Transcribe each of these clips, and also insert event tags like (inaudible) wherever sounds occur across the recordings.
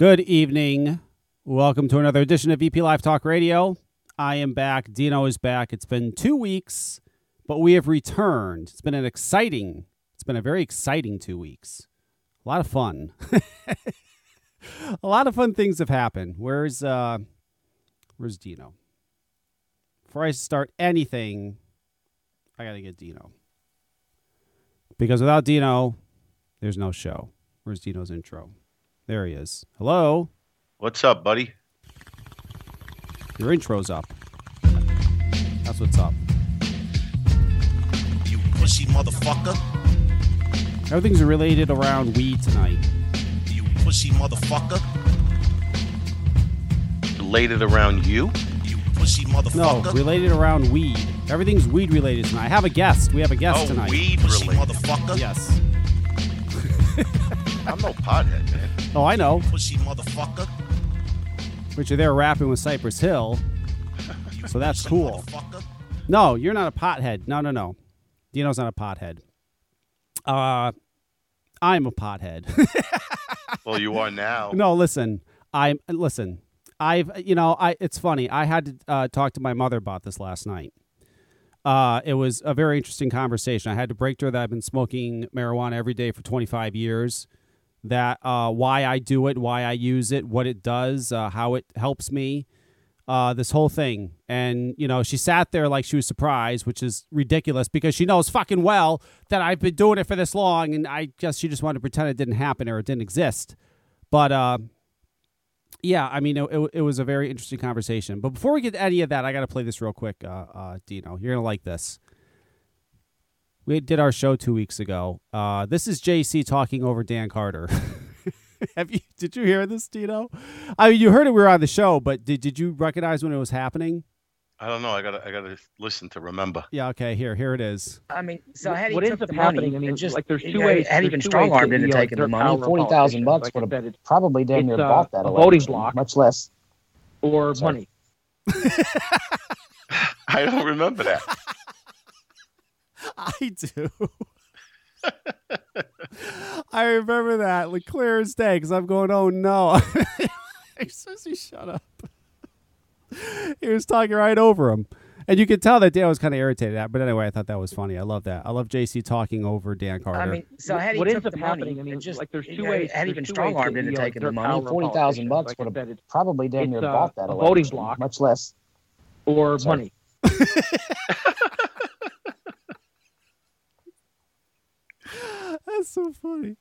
Good evening. Welcome to another edition of VP Live Talk Radio. I am back. Dino is back. It's been two weeks, but we have returned. It's been an exciting, it's been a very exciting two weeks. A lot of fun. (laughs) a lot of fun things have happened. Where's uh where's Dino? Before I start anything, I gotta get Dino. Because without Dino, there's no show. Where's Dino's intro? There he is. Hello. What's up, buddy? Your intro's up. That's what's up. You pussy motherfucker. Everything's related around weed tonight. You pussy motherfucker. Related around you? You pussy motherfucker. No, related around weed. Everything's weed related tonight. I have a guest. We have a guest oh, tonight. weed pussy related. motherfucker. Yes. (laughs) I'm no pothead, man. Oh, I know. Pussy motherfucker. But you're there rapping with Cypress Hill. So that's cool. No, you're not a pothead. No, no, no. Dino's not a pothead. Uh, I'm a pothead. (laughs) Well, you are now. no, listen. I'm listen. I've you know I. It's funny. I had to uh, talk to my mother about this last night. Uh, it was a very interesting conversation. I had to break to her that I've been smoking marijuana every day for 25 years. That uh, why I do it, why I use it, what it does, uh, how it helps me, uh, this whole thing. And you know, she sat there like she was surprised, which is ridiculous because she knows fucking well that I've been doing it for this long, and I guess she just wanted to pretend it didn't happen or it didn't exist. But uh, yeah, I mean, it, it, it was a very interesting conversation. But before we get to any of that, I got to play this real quick, uh, uh, Dino. You're gonna like this. We did our show two weeks ago. Uh, this is JC talking over Dan Carter. (laughs) Have you? Did you hear this, Dino? I mean, you heard it. We were on the show, but did did you recognize when it was happening? I don't know. I gotta, I gotta listen to remember. Yeah. Okay. Here, here it is. I mean, so had he what took ends up the money, I mean, just like there's two know, ways. Had he there's been two ways strong armed into taking the money, Forty thousand bucks politicians. would have probably damn near uh, bought that a voting election, block. much less. or Sorry. money. (laughs) I don't remember that. (laughs) I do. I remember that like clear as day because I'm going, oh no. (laughs) Sissy, shut up. he was talking right over him. And you could tell that Dan was kind of irritated at. But anyway, I thought that was funny. I love that. I love JC talking over Dan Carter. I mean, so had he what took ends the up money, happening, I mean, and just like there's you two know, ways. Had he there's been two strong armed into taking the money, power on Forty thousand bucks would have probably damn it's, near uh, bought that a election, voting block. much less. or Sorry. money. (laughs) That's so funny.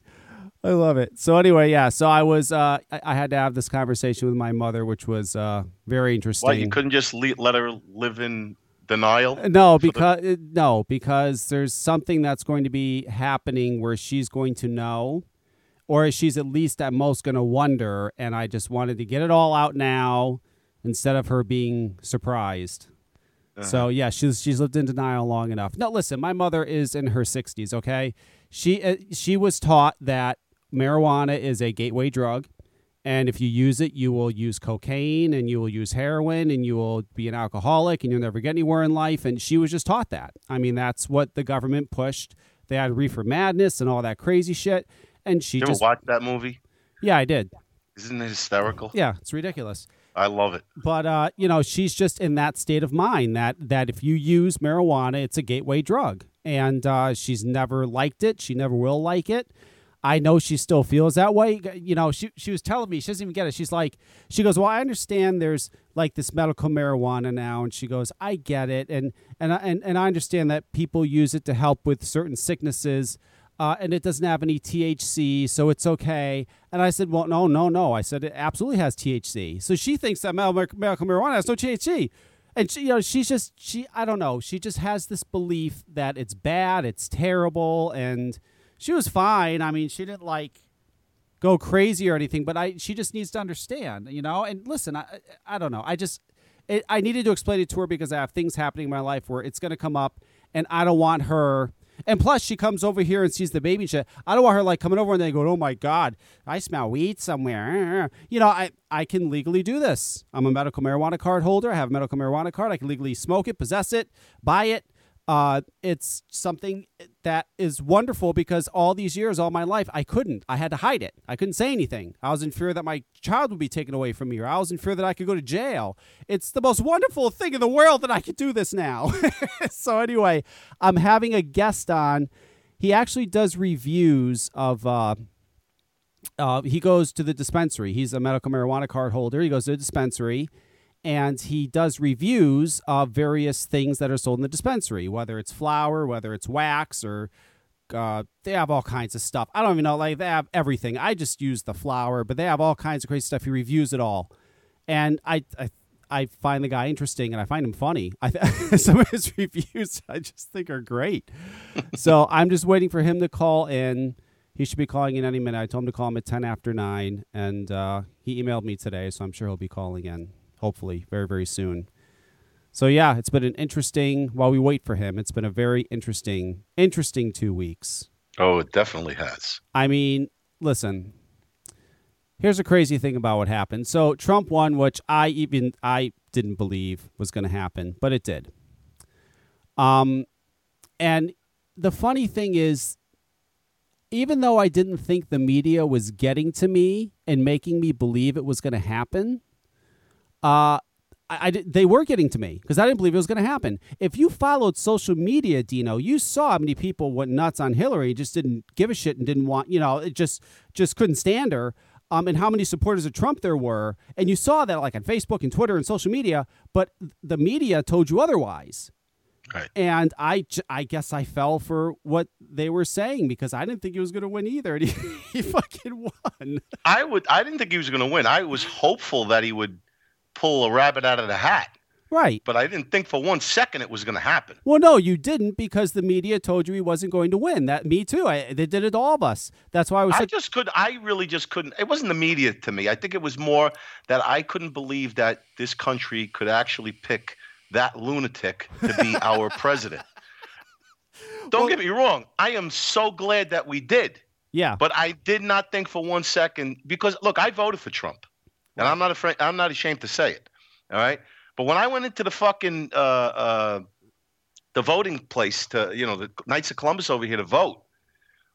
I love it. So anyway, yeah. So I was, uh, I, I had to have this conversation with my mother, which was uh, very interesting. Why you couldn't just le- let her live in denial? No, for the- because uh, no, because there's something that's going to be happening where she's going to know, or she's at least at most going to wonder. And I just wanted to get it all out now instead of her being surprised. So yeah, she's she's lived in denial long enough. No, listen, my mother is in her 60s. Okay, she uh, she was taught that marijuana is a gateway drug. And if you use it, you will use cocaine and you will use heroin and you will be an alcoholic and you'll never get anywhere in life. And she was just taught that. I mean, that's what the government pushed. They had reefer madness and all that crazy shit. And she You just, watched that movie? yeah, I did. Isn't it hysterical? Yeah, it's ridiculous. I love it. But uh, you know, she's just in that state of mind that that if you use marijuana, it's a gateway drug, and uh, she's never liked it. She never will like it. I know she still feels that way. You know, she she was telling me she doesn't even get it. She's like, she goes, well, I understand there's like this medical marijuana now, and she goes, I get it, and and I- and and I understand that people use it to help with certain sicknesses. Uh, and it doesn't have any THC, so it's okay. And I said, well, no, no, no. I said it absolutely has THC. So she thinks that medical marijuana has no THC, and she, you know, she's just she. I don't know. She just has this belief that it's bad, it's terrible, and she was fine. I mean, she didn't like go crazy or anything, but I she just needs to understand, you know. And listen, I I don't know. I just it, I needed to explain it to her because I have things happening in my life where it's going to come up, and I don't want her. And plus, she comes over here and sees the baby shit. I don't want her like coming over and then going, "Oh my god, I smell weed somewhere." You know, I I can legally do this. I'm a medical marijuana card holder. I have a medical marijuana card. I can legally smoke it, possess it, buy it. Uh, it's something that is wonderful because all these years, all my life, I couldn't. I had to hide it. I couldn't say anything. I was in fear that my child would be taken away from me, or I was in fear that I could go to jail. It's the most wonderful thing in the world that I could do this now. (laughs) so, anyway, I'm having a guest on. He actually does reviews of. Uh, uh, he goes to the dispensary. He's a medical marijuana card holder. He goes to the dispensary and he does reviews of various things that are sold in the dispensary, whether it's flour, whether it's wax, or uh, they have all kinds of stuff. I don't even know, like they have everything. I just use the flour, but they have all kinds of crazy stuff. He reviews it all, and I, I, I find the guy interesting, and I find him funny. I th- (laughs) some of his reviews I just think are great. (laughs) so I'm just waiting for him to call in. He should be calling in any minute. I told him to call him at ten after nine, and uh, he emailed me today, so I'm sure he'll be calling in hopefully very very soon. So yeah, it's been an interesting while we wait for him. It's been a very interesting interesting 2 weeks. Oh, it definitely has. I mean, listen. Here's a crazy thing about what happened. So Trump won, which I even I didn't believe was going to happen, but it did. Um and the funny thing is even though I didn't think the media was getting to me and making me believe it was going to happen, uh, I, I they were getting to me because I didn't believe it was going to happen. If you followed social media, Dino, you saw how many people went nuts on Hillary, just didn't give a shit and didn't want, you know, it just just couldn't stand her. Um, and how many supporters of Trump there were, and you saw that like on Facebook and Twitter and social media, but the media told you otherwise. Right. And I, I guess I fell for what they were saying because I didn't think he was going to win either, and he, (laughs) he fucking won. I would. I didn't think he was going to win. I was hopeful that he would pull a rabbit out of the hat, Right. but I didn't think for one second it was going to happen. Well, no, you didn't because the media told you he wasn't going to win. That me too. I, they did it to all of us. That's why I was I such. just could. I really just couldn't. It wasn't the media to me. I think it was more that I couldn't believe that this country could actually pick that lunatic to be (laughs) our president. Don't Well- get me wrong. I am so glad that we did, yeah. but I did not think for one second because look, I voted for Trump, and I'm not afraid. I'm not ashamed to say it. All right. But when I went into the fucking uh, uh, the voting place to you know the Knights of Columbus over here to vote,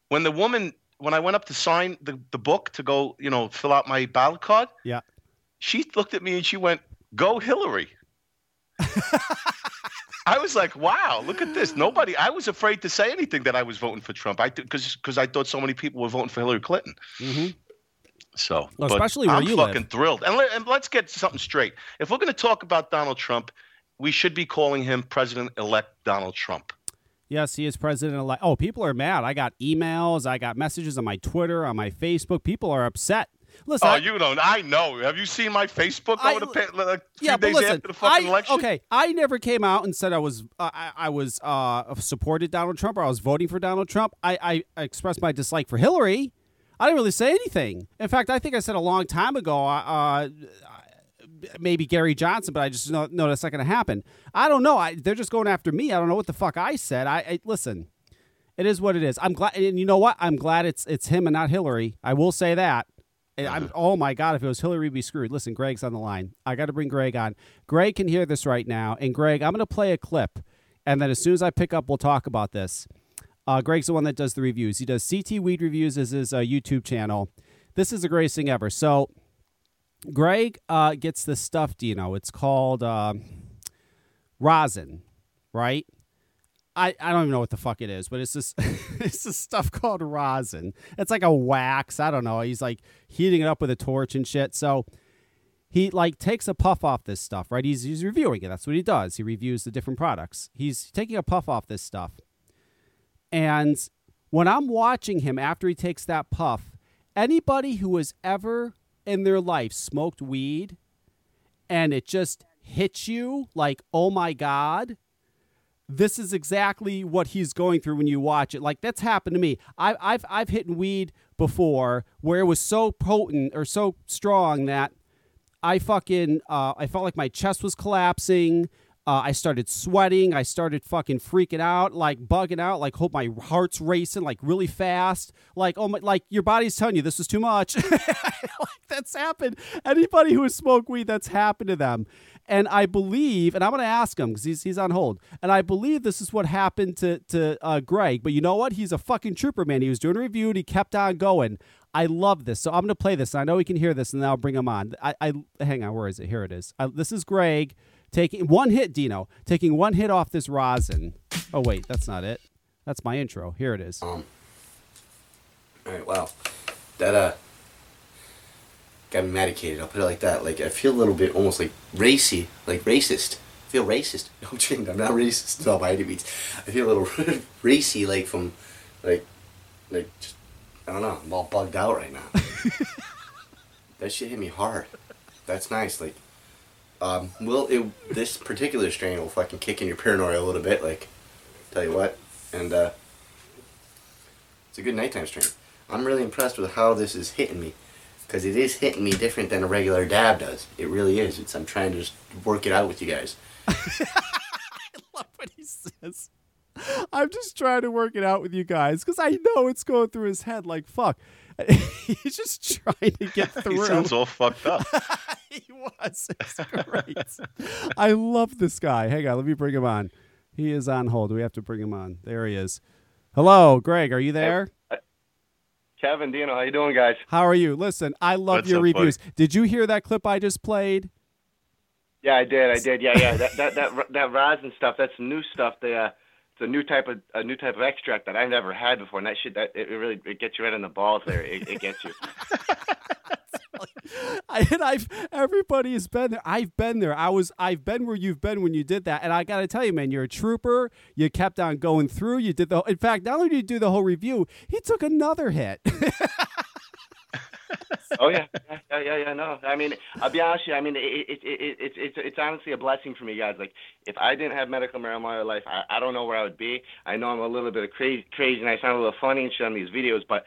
when the woman when I went up to sign the, the book to go you know fill out my ballot card, Yeah. she looked at me and she went, "Go Hillary." (laughs) I was like, "Wow, look at this!" Nobody. I was afraid to say anything that I was voting for Trump. I because because I thought so many people were voting for Hillary Clinton. hmm So, Well, especially where I'm you fucking live. thrilled. And, let, and let's get something straight. If we're going to talk about Donald Trump, we should be calling him President-elect Donald Trump. Yes, he is president elect. Oh, people are mad. I got emails. I got messages on my Twitter, on my Facebook. People are upset. Listen. Oh, I- you don't. I know. Have you seen my Facebook I- over the like, few yeah, but listen, after the fucking I, election? okay, I never came out and said I was uh, I, I was uh, supported Donald Trump or I was voting for Donald Trump. I, I expressed my dislike for Hillary. I didn't really say anything. In fact, I think I said a long time ago, uh, maybe Gary Johnson, but I just know, know that's not going to happen. I don't know. I, they're just going after me. I don't know what the fuck I said. I, I listen. It is what it is. I'm glad, and you know what? I'm glad it's it's him and not Hillary. I will say that. I'm, oh my God, if it was Hillary, we'd be screwed. Listen, Greg's on the line. I got to bring Greg on. Greg can hear this right now. And Greg, I'm going to play a clip. And then as soon as I pick up, we'll talk about this. Uh, Greg's the one that does the reviews. He does CT Weed Reviews as his uh, YouTube channel. This is the greatest thing ever. So, Greg uh, gets this stuff, Do you know, it's called uh, rosin, right? I, I don't even know what the fuck it is, but it's this (laughs) it's this stuff called rosin. It's like a wax. I don't know. He's like heating it up with a torch and shit. So he like takes a puff off this stuff, right? He's he's reviewing it. That's what he does. He reviews the different products. He's taking a puff off this stuff. And when I'm watching him after he takes that puff, anybody who has ever in their life smoked weed and it just hits you like, oh my God, this is exactly what he's going through when you watch it. Like that's happened to me. I, I've I've hit weed before where it was so potent or so strong that I fucking uh, I felt like my chest was collapsing. Uh, I started sweating. I started fucking freaking out, like bugging out, like hope my heart's racing, like really fast. Like oh my, like your body's telling you this is too much. (laughs) like that's happened. Anybody who has smoked weed, that's happened to them. And I believe, and I'm going to ask him because he's, he's on hold. And I believe this is what happened to to uh, Greg. But you know what? He's a fucking trooper, man. He was doing a review and he kept on going. I love this. So I'm going to play this. I know he can hear this, and then I'll bring him on. I, I hang on. Where is it? Here it is. Uh, this is Greg taking one hit. Dino taking one hit off this rosin. Oh wait, that's not it. That's my intro. Here it is. Um. All right. wow. That uh got me medicated. I'll put it like that. Like I feel a little bit almost like racy, like racist. I feel racist. (laughs) No, I'm kidding. I'm not racist no, by any means. I feel a little (laughs) racy, like from, like, like just I don't know. I'm all bugged out right now. (laughs) that shit hit me hard. That's nice. Like, um, will it? This particular strain will fucking kick in your paranoia a little bit. Like, tell you what, and uh, it's a good nighttime strain. I'm really impressed with how this is hitting me, because it is hitting me different than a regular dab does. It really is. It's I'm trying to just work it out with you guys. (laughs) I love what he says. I'm just trying to work it out with you guys because I know it's going through his head like fuck. (laughs) He's just trying to get (laughs) through. He through. sounds all fucked up. (laughs) he was. It's great. (laughs) I love this guy. Hang on, let me bring him on. He is on hold. We have to bring him on. There he is. Hello, Greg. Are you there? Kevin, Dino, how you doing, guys? How are you? Listen, I love What's your up, buddy? reviews. Did you hear that clip I just played? Yeah, I did, I did. Yeah, yeah. (laughs) That that that that rosin stuff. That's new stuff. The uh, it's a new type of a new type of extract that I've never had before, and that shit that it really it gets you right in the balls. There, it, it gets you. I, and I've everybody has been there. I've been there. I was I've been where you've been when you did that. And I got to tell you, man, you're a trooper. You kept on going through. You did the. In fact, not only did you do the whole review, he took another hit. (laughs) Oh yeah, yeah, yeah, yeah. No, I mean, I'll be honest with you. I mean, it, it, it, it, it's it's honestly a blessing for me, guys. Like, if I didn't have medical marijuana life, I, I don't know where I would be. I know I'm a little bit of crazy, crazy, and I sound a little funny and shit on these videos, but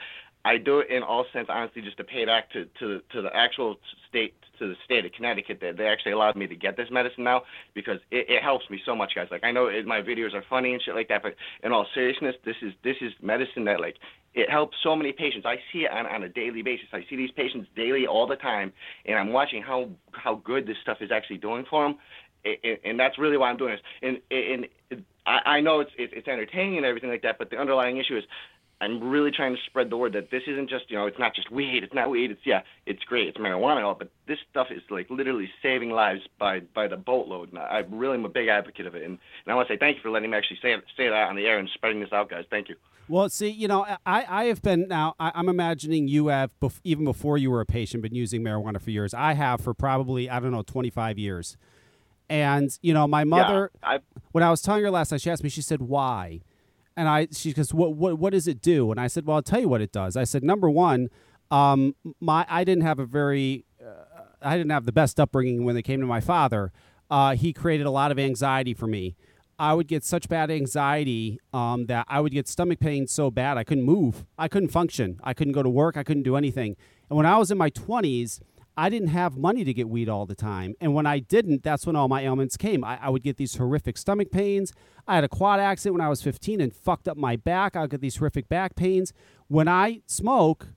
I do it in all sense, honestly, just to pay back to to to the actual state to the state of Connecticut that they actually allowed me to get this medicine now because it, it helps me so much, guys. Like I know it, my videos are funny and shit like that, but in all seriousness, this is this is medicine that like it helps so many patients. I see it on, on a daily basis. I see these patients daily all the time, and I'm watching how how good this stuff is actually doing for them. And, and that's really why I'm doing this. And, and I, I know it's, it's it's entertaining and everything like that, but the underlying issue is I'm really trying to spread the word that this isn't just, you know, it's not just weed. It's not weed. It's yeah, it's great. It's marijuana, and all, but this stuff is like literally saving lives by by the boatload. And I really am a big advocate of it. And, and I want to say thank you for letting me actually say say that on the air and spreading this out, guys. Thank you. Well, see, you know, I, I have been now. I, I'm imagining you have bef- even before you were a patient, been using marijuana for years. I have for probably I don't know 25 years. And you know, my mother, yeah, when I was telling her last night, she asked me. She said, "Why?" And I, she goes, "What, what, what does it do?" And I said, "Well, I'll tell you what it does." I said, "Number one, um, my I didn't have a very, uh, I didn't have the best upbringing when it came to my father. Uh, he created a lot of anxiety for me. I would get such bad anxiety um, that I would get stomach pain so bad I couldn't move. I couldn't function. I couldn't go to work. I couldn't do anything. And when I was in my 20s, I didn't have money to get weed all the time. And when I didn't, that's when all my ailments came. I, I would get these horrific stomach pains. I had a quad accident when I was 15 and fucked up my back. I get these horrific back pains. When I smoke,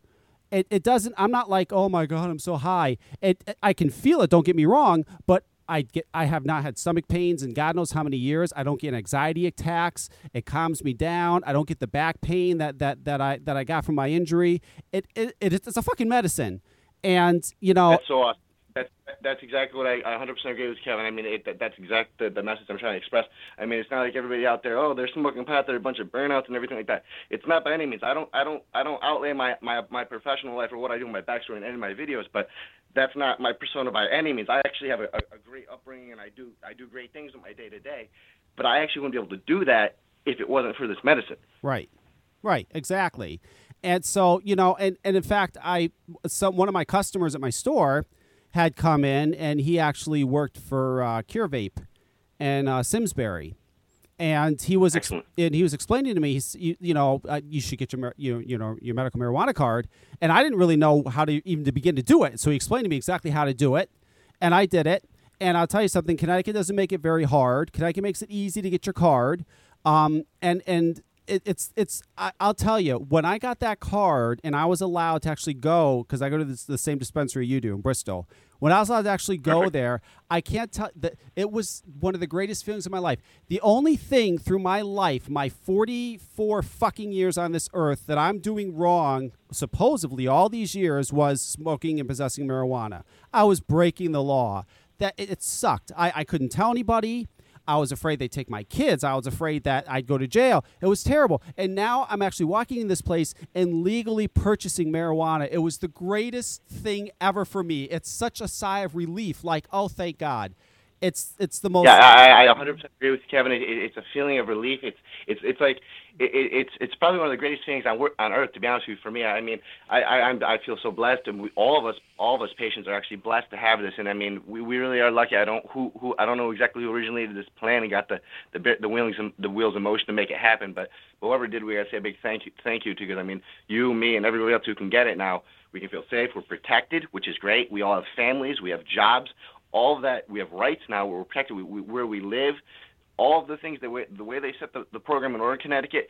it, it doesn't, I'm not like, oh my God, I'm so high. It, I can feel it, don't get me wrong, but I get I have not had stomach pains in God knows how many years. I don't get anxiety attacks. It calms me down. I don't get the back pain that that, that I that I got from my injury. It, it, it it's a fucking medicine. And you know That's so awesome. That's that's exactly what I, I 100% agree with Kevin. I mean, it, that, that's exactly the, the message I'm trying to express. I mean, it's not like everybody out there, oh, they're smoking pot, they're a bunch of burnouts and everything like that. It's not by any means. I don't I don't I don't outlay my my my professional life or what I do in my backstory in any of my videos, but that's not my persona by any means. I actually have a, a, a great upbringing and I do I do great things in my day to day, but I actually wouldn't be able to do that if it wasn't for this medicine. Right. Right, exactly. And so, you know, and, and in fact, I some one of my customers at my store had come in and he actually worked for uh, Cure Vape and uh, Simsbury. And he was ex- and he was explaining to me, he's, you, you know, uh, you should get your you, you know your medical marijuana card, and I didn't really know how to even to begin to do it. So he explained to me exactly how to do it, and I did it, And I'll tell you something. Connecticut doesn't make it very hard. Connecticut makes it easy to get your card. Um, and and it, it's it's. I, I'll tell you, when I got that card and I was allowed to actually go because I go to this, the same dispensary you do in Bristol. When I was allowed to actually go there, I can't tell that it was one of the greatest feelings of my life. The only thing through my life, my 44 fucking years on this earth, that I'm doing wrong, supposedly all these years, was smoking and possessing marijuana. I was breaking the law. That it, it sucked. I, I couldn't tell anybody. I was afraid they'd take my kids. I was afraid that I'd go to jail. It was terrible. And now I'm actually walking in this place and legally purchasing marijuana. It was the greatest thing ever for me. It's such a sigh of relief. Like, oh, thank God. It's it's the most. Yeah, I, I 100% agree with Kevin. It, it, it's a feeling of relief. It's it's it's like it, it, it's it's probably one of the greatest things on on earth. To be honest with you, for me, I mean, I I I'm, I feel so blessed, and we, all of us all of us patients are actually blessed to have this. And I mean, we, we really are lucky. I don't who who I don't know exactly who originated this plan and got the the the wheels the wheels in motion to make it happen. But whoever did, we gotta say a big thank you thank you to because I mean, you, me, and everybody else who can get it now. We can feel safe. We're protected, which is great. We all have families. We have jobs all that we have rights now we're protected we, we, where we live all of the things the way the way they set the, the program in order in connecticut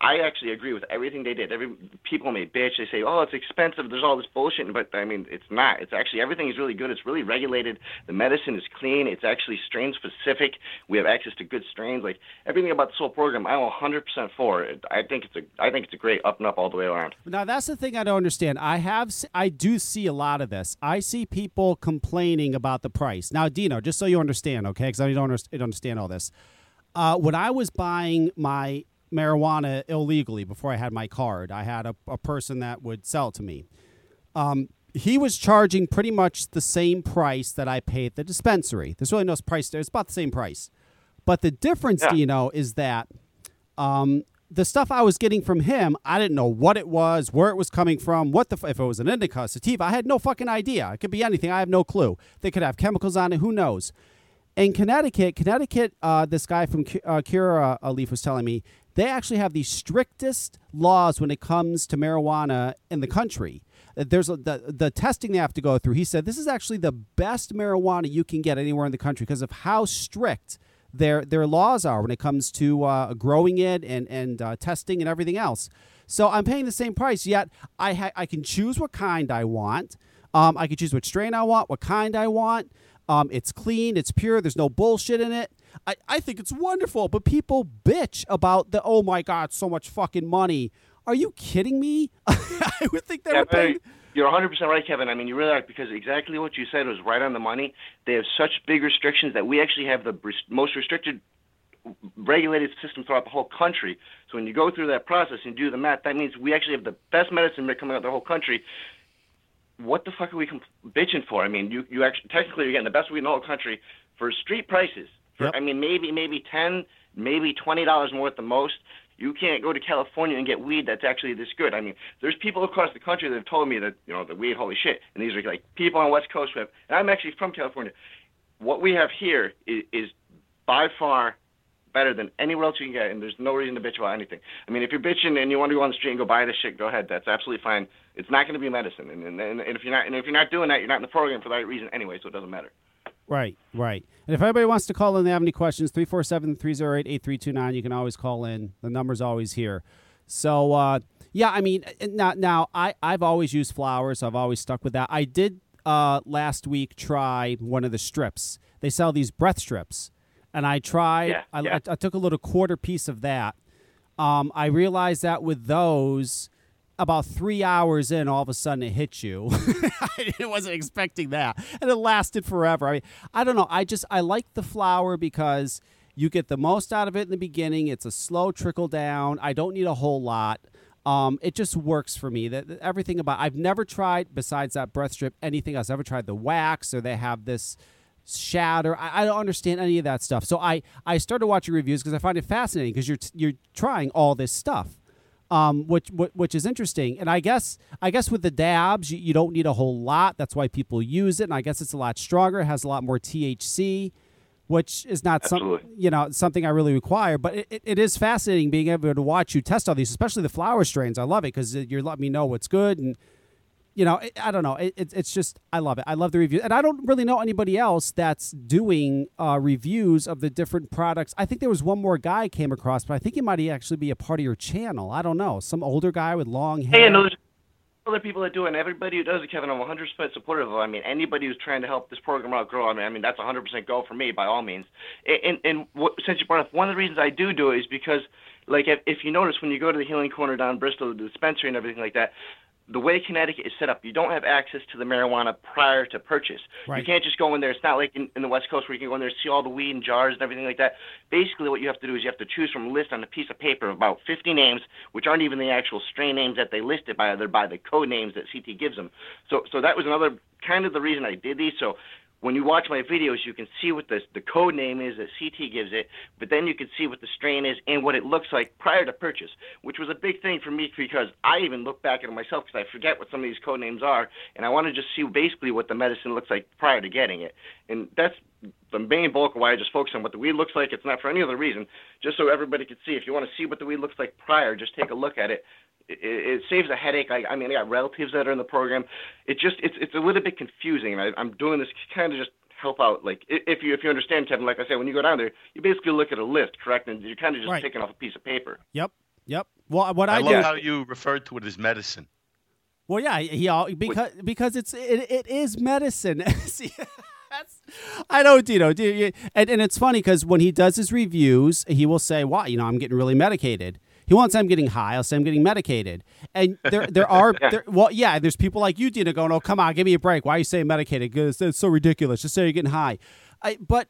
i actually agree with everything they did every people may bitch they say oh it's expensive there's all this bullshit but i mean it's not it's actually everything is really good it's really regulated the medicine is clean it's actually strain specific we have access to good strains like everything about this whole program i'm 100% for it i think it's a i think it's a great up and up all the way around Now that's the thing I don't understand. I have I do see a lot of this. I see people complaining about the price. Now, Dino, just so you understand, okay? Because I don't underst- understand all this. Uh, when I was buying my marijuana illegally before I had my card, I had a, a person that would sell it to me. Um, he was charging pretty much the same price that I paid at the dispensary. There's really no price there. It's about the same price. But the difference, Yeah. Dino, is that um, the stuff I was getting from him, I didn't know what it was, where it was coming from, what the f- if it was an indica, sativa. I had no fucking idea. It could be anything. I have no clue. They could have chemicals on it. Who knows? In Connecticut, Connecticut, uh, this guy from uh, Cura uh, Leaf was telling me they actually have the strictest laws when it comes to marijuana in the country. There's a, the the testing they have to go through. He said this is actually the best marijuana you can get anywhere in the country because of how strict their their laws are when it comes to uh, growing it and and uh, testing and everything else. So I'm paying the same price, yet I ha- I can choose what kind I want. Um, I can choose what strain I want, what kind I want. Um, it's clean, it's pure. There's no bullshit in it. I, I think it's wonderful, but people bitch about the oh my god, so much fucking money. Are you kidding me? (laughs) I would think they Yeah, paying. very- you're 100% right, Kevin. I mean, you really are because exactly what you said was right on the money. They have such big restrictions that we actually have the most restricted regulated system throughout the whole country. So when you go through that process and do the math, that means we actually have the best medicine coming out of the whole country. What the fuck are we bitching for? I mean, you you actually technically you're getting the best weed in the whole country for street prices. For, Yep. I mean, maybe maybe ten, maybe twenty dollars more at the most. You can't go to California and get weed that's actually this good. I mean, there's people across the country that have told me that you know the weed, holy shit. And these are like people on the West Coast who have, and I'm actually from California. What we have here is, is by far better than anywhere else you can get, and there's no reason to bitch about anything. I mean, if you're bitching and you want to go on the street and go buy this shit, go ahead. That's absolutely fine. It's not going to be medicine, and, and, and if you're not and if you're not doing that, you're not in the program for that reason anyway, so it doesn't matter. Right, right. And if anybody wants to call in, they have any questions, 347 308 8329, you can always call in. The number's always here. So, uh, yeah, I mean, now, now I, I've always used flowers. I've always stuck with that. I did uh, last week try one of the strips. They sell these breath strips. And I tried, Yeah, I, yeah. I, I took a little quarter piece of that. Um, I realized that with those, about three hours in, all of a sudden it hit you. (laughs) I wasn't expecting that, and it lasted forever. I mean, I don't know. I just I like the flower because you get the most out of it in the beginning. It's a slow trickle down. I don't need a whole lot. Um, it just works for me. That everything about I've never tried besides that breath strip anything else. I've never tried the wax or they have this shatter. I, I don't understand any of that stuff. So I I started watching reviews because I find it fascinating because you're you're trying all this stuff um, which, which is interesting. And I guess I guess with the dabs, you, you don't need a whole lot. That's why people use it. And I guess it's a lot stronger. It has a lot more THC, which is not something Absolutely. you know something I really require. But it, it, it is fascinating being able to watch you test all these, especially the flower strains. I love it because you're letting me know what's good and. You know, it, I don't know. It, it, it's just I love it. I love the review, and I don't really know anybody else that's doing uh, reviews of the different products. I think there was one more guy I came across, but I think he might actually be a part of your channel. I don't know, some older guy with long hair. Hey, and there's other people that do it, and everybody who does it, Kevin, I'm 100% supportive of. I mean, anybody who's trying to help this program out grow, I mean, I mean that's 100% go for me by all means. And and, and what, since you brought up, one of the reasons I do do it is because, like, if, if you notice when you go to the Healing Corner down in Bristol, the dispensary and everything like that. The way Connecticut is set up, you don't have access to the marijuana prior to purchase. Right. You can't just go in there. It's not like in, in the West Coast where you can go in there and see all the weed in jars and everything like that. Basically, what you have to do is you have to choose from a list on a piece of paper of about 50 names, which aren't even the actual strain names that they listed by. They're by the code names that CT gives them. So, so that was another kind of the reason I did these. So when you watch my videos, you can see what the the code name is that CT gives it, but then you can see what the strain is and what it looks like prior to purchase, which was a big thing for me because I even look back at it myself because I forget what some of these code names are, and I want to just see basically what the medicine looks like prior to getting it, and that's the main bulk of why I just focus on what the weed looks like. It's not for any other reason, just so everybody can see. If you want to see what the weed looks like prior, just take a look at it it, it saves a headache. I, I mean, I got relatives that are in the program. It just it's it's a little bit confusing, and I, I'm doing this kind of just help out. Like if you if you understand, Kevin, like I said, when you go down there, you basically look at a list, correct, and you're kind of just Right. picking off a piece of paper. Yep, yep. Well, what I, I, do. love how you referred to it as medicine. Well, yeah, he all because because it's it, it is medicine. (laughs) See, that's I know, Dino. Do you- And and it's funny because when he does his reviews, he will say, "Wow, you know, I'm getting really medicated." He won't say I'm getting high. I'll say I'm getting medicated. And there there (laughs) are there, well, yeah, there's people like you, Dino, going, "Oh, come on, give me a break. Why are you saying medicated? Because that's so ridiculous. Just say you're getting high." I but.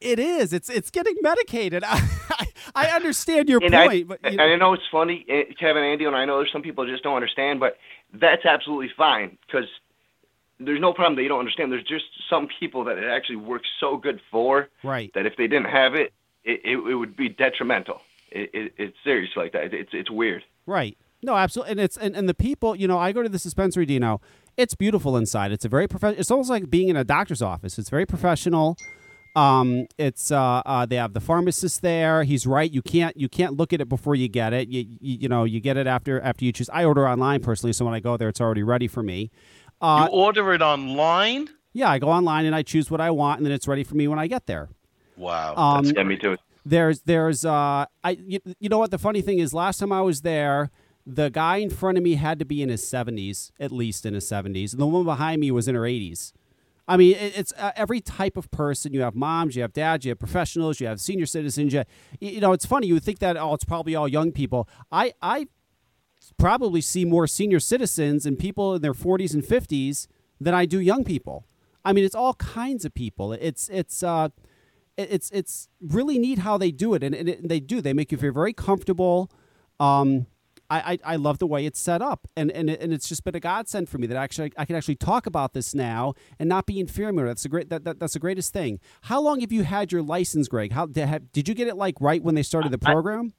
It is. It's it's getting medicated. (laughs) I, I understand your And point, I, but you and I know it's funny, eh, Kevin, Andy, and I know there's some people just don't understand, but that's absolutely fine because there's no problem that you don't understand. There's just some people that it actually works so good for right. that if they didn't have it, it, it, it would be detrimental. It, it, it's serious like that. It's it's weird. Right. No, absolutely. And it's and, and the people, you know, I go to this dispensary, Dino. It's beautiful inside. It's a very professional. It's almost like being in a doctor's office. It's very professional. Um, it's uh, uh, they have the pharmacist there. He's right. You can't you can't look at it before you get it. You, you you know you get it after after you choose. I order online personally, so when I go there, it's already ready for me. Uh, you order it online? yeah, I go online and I choose what I want, and then it's ready for me when I get there. Wow. Um, Yeah, me too. There's there's uh I you, you know what the funny thing is last time I was there the guy in front of me had to be in his 70s at least in his 70s and the woman behind me was in her 80s I mean it, it's uh, every type of person you have moms you have dads you have professionals you have senior citizens you, you know it's funny you would think that oh it's probably all young people I I probably see more senior citizens and people in their 40s and 50s than I do young people. I mean, it's all kinds of people. It's it's uh, it's it's really neat how they do it, and, and it, they do. They make you feel very comfortable. Um, I, I, I love the way it's set up, and and it- and it's just been a godsend for me that actually I can actually talk about this now and not be in fear of. That's a great that, that that's the greatest thing. How long have you had your license, Greg? How did, have, did you get it like right when they started the program?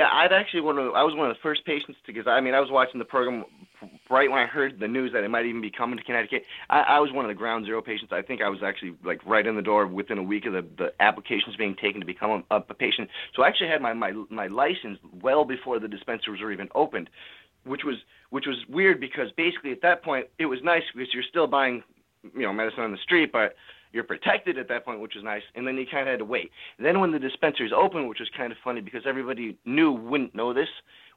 Yeah, I'd actually one of I was one of the first patients to because I mean I was watching the program right when I heard the news that it might even be coming to Connecticut. I, I was one of the ground zero patients. I think I was actually like right in the door within a week of the, the applications being taken to become a, a patient. So I actually had my, my my license well before the dispensaries were even opened, which was which was weird because basically at that point it was nice because you're still buying you know medicine on the street, but you're protected at that point, which was nice. And then you kind of had to wait. Then when the dispensaries opened, which was kind of funny because everybody knew wouldn't know this,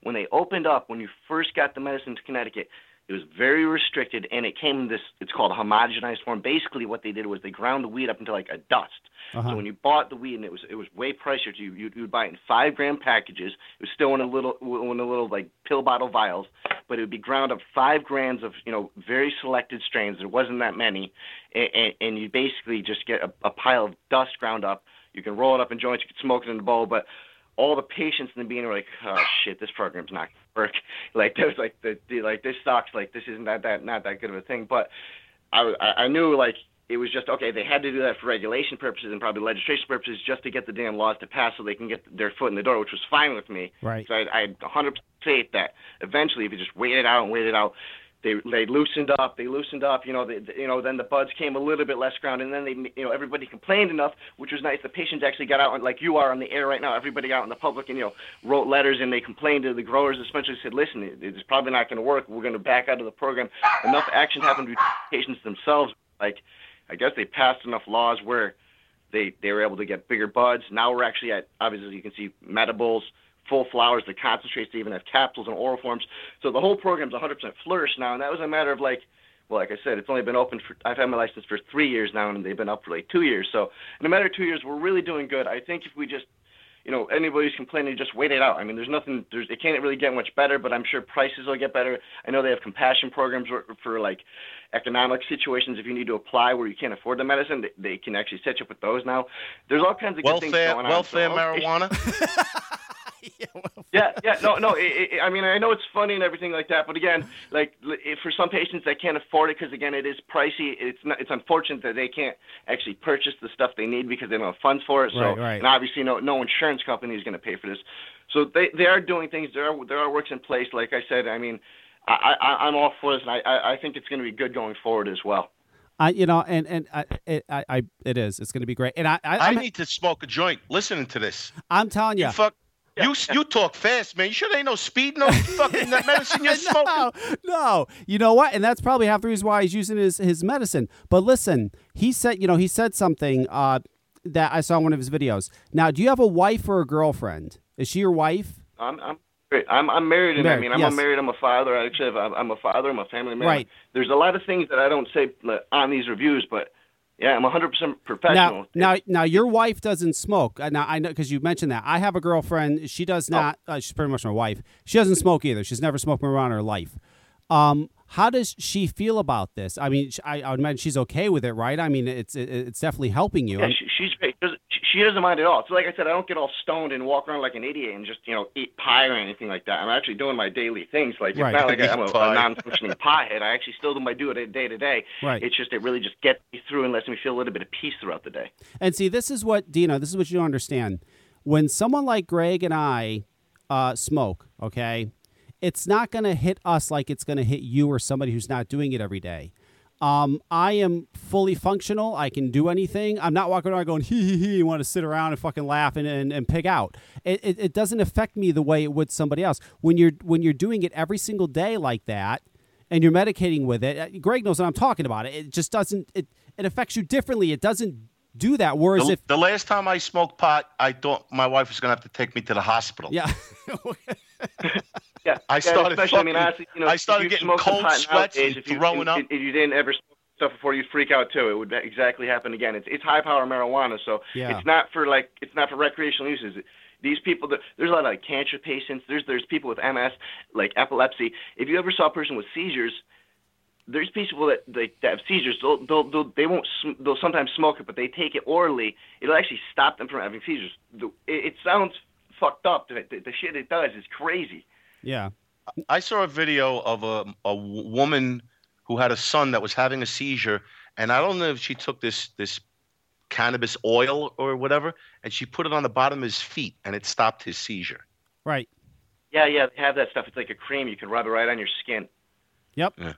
when they opened up, when you first got the medicine to Connecticut, it was very restricted, and it came in this. It's called a homogenized form. Basically, what they did was they ground the weed up into like a dust. Uh-huh. So when you bought the weed, and it was it was way pricier to you, you you'd buy it in five gram packages. It was still in a little in a little like pill bottle vials, but it would be ground up five grams of you know very selected strains. There wasn't that many, and, and, and you basically just get a, a pile of dust ground up. You can roll it up in joints. You can smoke it in a bowl, but all the patients in the beginning were like, "Oh shit, this program's not gonna work." (laughs) Like there was like the, the like this sucks. Like this isn't that that not that good of a thing. But I I I knew like it was just okay. They had to do that for regulation purposes and probably legislation purposes just to get the damn laws to pass so they can get their foot in the door, which was fine with me. Right. So I, I had 100% faith that eventually, if you just wait it out and wait it out, they they loosened up. They loosened up. You know, they, you know. Then the buds came a little bit less ground, and then they, you know, everybody complained enough, which was nice. The patients actually got out, like you are on the air right now. Everybody out in the public, and you know, wrote letters, and they complained to the growers. especially said, listen, it, it's probably not going to work. We're going to back out of the program. Enough action happened between patients themselves. Like, I guess they passed enough laws where they they were able to get bigger buds. Now we're actually at obviously you can see metabulls, full flowers, the concentrates. They even have capsules and oral forms. So the whole program's 100% flourished now, and that was a matter of like. Well, like I said, it's only been open for. I've had my license for three years now, and they've been up for like two years. So, in a matter of two years, we're really doing good. I think if we just, you know, anybody who's complaining, just wait it out. I mean, there's nothing. There's it can't really get much better, but I'm sure prices will get better. I know they have compassion programs for, for like economic situations. If you need to apply where you can't afford the medicine, they, they can actually set you up with those now. There's all kinds of good things Welfare, going on. welfare So, (laughs) marijuana. (laughs) (laughs) yeah, yeah, no, no. It, it, I mean, I know it's funny and everything like that, but again, like if for some patients that can't afford it, because again, it is pricey. It's not. It's unfortunate that they can't actually purchase the stuff they need because they don't have funds for it. So, Right, right. and obviously, no, no insurance company is going to pay for this. So they they are doing things. There are there are works in place. Like I said, I mean, I, I I'm all for this, and I I, I think it's going to be good going forward as well. I, you know, and and I, it, I, I, it is. It's going to be great. And I, I, I I'm, need to smoke a joint listening to this. I'm telling you, You fuck. You you talk fast, man. You sure there ain't no speed, no (laughs) fucking that medicine you're (laughs) smoking? no, no. You know what? And that's probably half the reason why he's using his, his medicine. But listen, he said, you know, he said something uh, that I saw in one of his videos. Now, do you have a wife or a girlfriend? Is she your wife? I'm I'm I'm, I'm married, and I mean, I'm yes. a married. I'm a father. I actually have, I'm I'm a father. I'm a family man. Right. There's a lot of things that I don't say on these reviews, but yeah, I'm 100% professional. Now, now, now, your wife doesn't smoke. Uh, Now, I know because you mentioned that. I have a girlfriend. She does Oh. not. Uh, she's pretty much my wife. She doesn't smoke either. She's never smoked marijuana in her life. Um, how does she feel about this? I mean, I, I would imagine she's okay with it, right? I mean, it's it, it's definitely helping you. yeah, she, she's. She doesn't- mind at all. So like I said, I don't get all stoned and walk around like an idiot and just you know eat pie or anything like that. I'm actually doing my daily things. Like it's Right. not like I'm a, a non-functioning pothead. I actually still do my do it day to day. Right. It's just it really just gets me through and lets me feel a little bit of peace throughout the day. And see, this is what Dino. This is what you don't understand. When someone like Greg and I uh, smoke, okay, it's not going to hit us like it's going to hit you or somebody who's not doing it every day. Um, I am fully functional. I can do anything. I'm not walking around going hee hee hee you want to sit around and fucking laugh and, and, and pig out. It, it, it doesn't affect me the way it would somebody else. When you're when you're doing it every single day like that, and you're medicating with it, uh, Greg knows what I'm talking about. It just doesn't. It it affects you differently. It doesn't do that. Whereas The, if the last time I smoked pot, I thought my wife was gonna have to take me to the hospital. yeah, (laughs) (laughs) Yeah, I yeah, started especially, I mean, honestly, you know, I started getting cold sweats nowadays, and if you, throwing if, up. If you didn't ever smoke stuff before, you'd freak out too. It would exactly happen again. It's it's high power marijuana, so Yeah. it's not for like it's not for recreational uses. These people, that, there's a lot of like, cancer patients. There's there's people with MS, like epilepsy. If you ever saw a person with seizures, there's people that they, that have seizures. They'll, they'll, they'll they won't sm- they'll sometimes smoke it, but they take it orally. It'll actually stop them from having seizures. The, it, it sounds fucked up. The, the, the shit it does is crazy. Yeah, I saw a video of a, a woman who had a son that was having a seizure, and I don't know if she took this this cannabis oil or whatever, and she put it on the bottom of his feet, and it stopped his seizure. right. Yeah, yeah, they have that stuff. It's like a cream. You can rub it right on your skin. Yep. Yeah.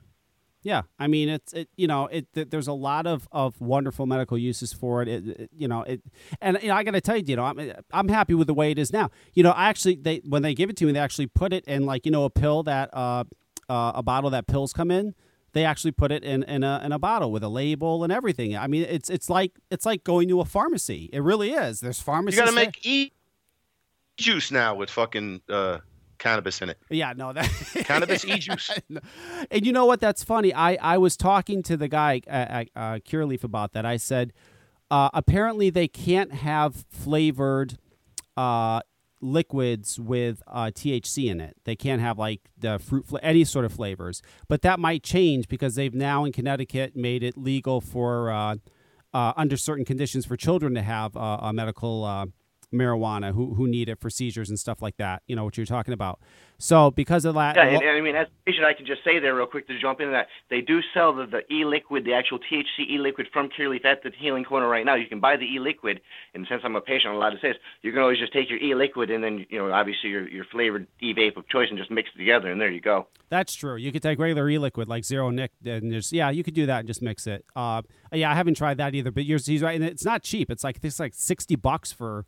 Yeah, I mean it's it you know it th- there's a lot of, of wonderful medical uses for it. It, it- you know it and you know I got to tell you you know I'm I'm happy with the way it is now. You know I actually they when they give it to me they actually put it in like you know a pill that uh, uh a bottle that pills come in. They actually put it in, in a in a bottle with a label and everything. I mean it's it's like it's like going to a pharmacy. It really is. There's pharmacies. You got to make e juice now with fucking uh, cannabis in it. Yeah, no, that (laughs) Cannabis e-juice. (laughs) And you know what? That's funny. I, I was talking to the guy at uh, uh, Curaleaf about that. I said, uh, apparently they can't have flavored uh, liquids with uh, THC in it. They can't have like the fruit, fla- any sort of flavors. But that might change because they've now in Connecticut made it legal for uh, uh, under certain conditions for children to have uh, a medical uh, marijuana who who need it for seizures and stuff like that. You know what you're talking about. So because of that, Yeah, and, and I mean, as a patient, I can just say there real quick to jump into that. They do sell the, the e-liquid, the actual THC e-liquid from Curaleaf at the Healing Corner right now. You can buy the e-liquid, and since I'm a patient, I'm allowed to say this. You can always just take your e-liquid and then, you know, obviously your your flavored e-vape of choice and just mix it together, and there you go. That's true. You could take regular e-liquid like zero nic, and just yeah, you could do that and just mix it. Uh, yeah, I haven't tried that either, but yours, he's right, and it's not cheap. It's like it's like sixty bucks for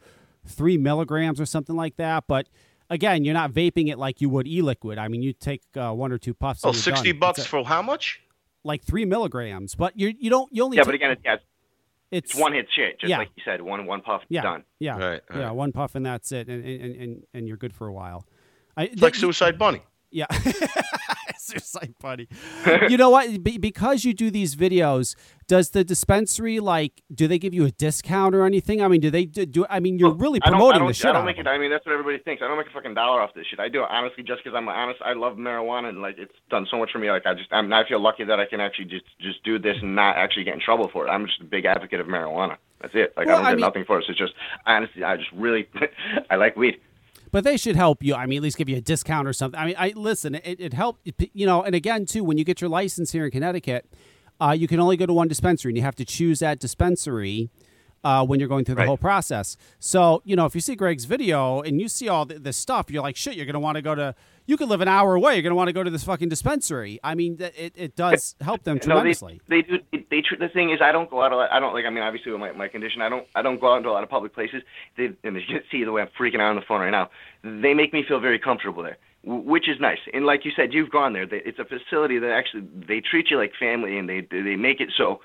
three milligrams or something like that. But again, you're not vaping it like you would e-liquid. I mean, you take uh, one or two puffs. Oh, 60 done. bucks a- for how much? like three milligrams, but you you don't you only Yeah, ta- but again, it's, yeah, it's, it's it's one hit shit, just yeah. like you said, one one puff, yeah done. yeah Right, yeah one puff and that's it, and and, and, and you're good for a while. I, It's like Suicide Bunny. Yeah. (laughs) (laughs) Suicide Bunny. (laughs) you know what? Be- because you do these videos, does the dispensary like? Do they give you a discount or anything? I mean, do they do? do I mean, you're oh, really I don't- promoting I don't, the shit I don't make it. I mean, that's what everybody thinks. I don't make a fucking dollar off this shit. I do it honestly just because I'm honest. I love marijuana and like it's done so much for me. Like I just, I'm, I feel lucky that I can actually just just do this and not actually get in trouble for it. I'm just a big advocate of marijuana. That's it. Like Well, I don't I get mean- nothing for it. So it's just honestly, I just really, (laughs) I like weed. But they should help you. I mean, at least give you a discount or something. I mean, I listen. It, it helped. You know, and again, too, when you get your license here in Connecticut, uh, you can only go to one dispensary, and you have to choose that dispensary. Uh, when you're going through the Right. whole process, so you know if you see Greg's video and you see all th- this stuff, you're like, shit, you're gonna want to go to. You could live an hour away. You're gonna want to go to this fucking dispensary. I mean, th- it, it does help them No, tremendously. they, they do. They, they the thing is, I don't go out a lot. I don't like. I mean, obviously with my, my condition, I don't. I don't go out into a lot of public places. They, and as you can see the way I'm freaking out on the phone right now. They make me feel very comfortable there, which is nice. And like you said, you've gone there. It's a facility that actually they treat you like family, and they they make it so.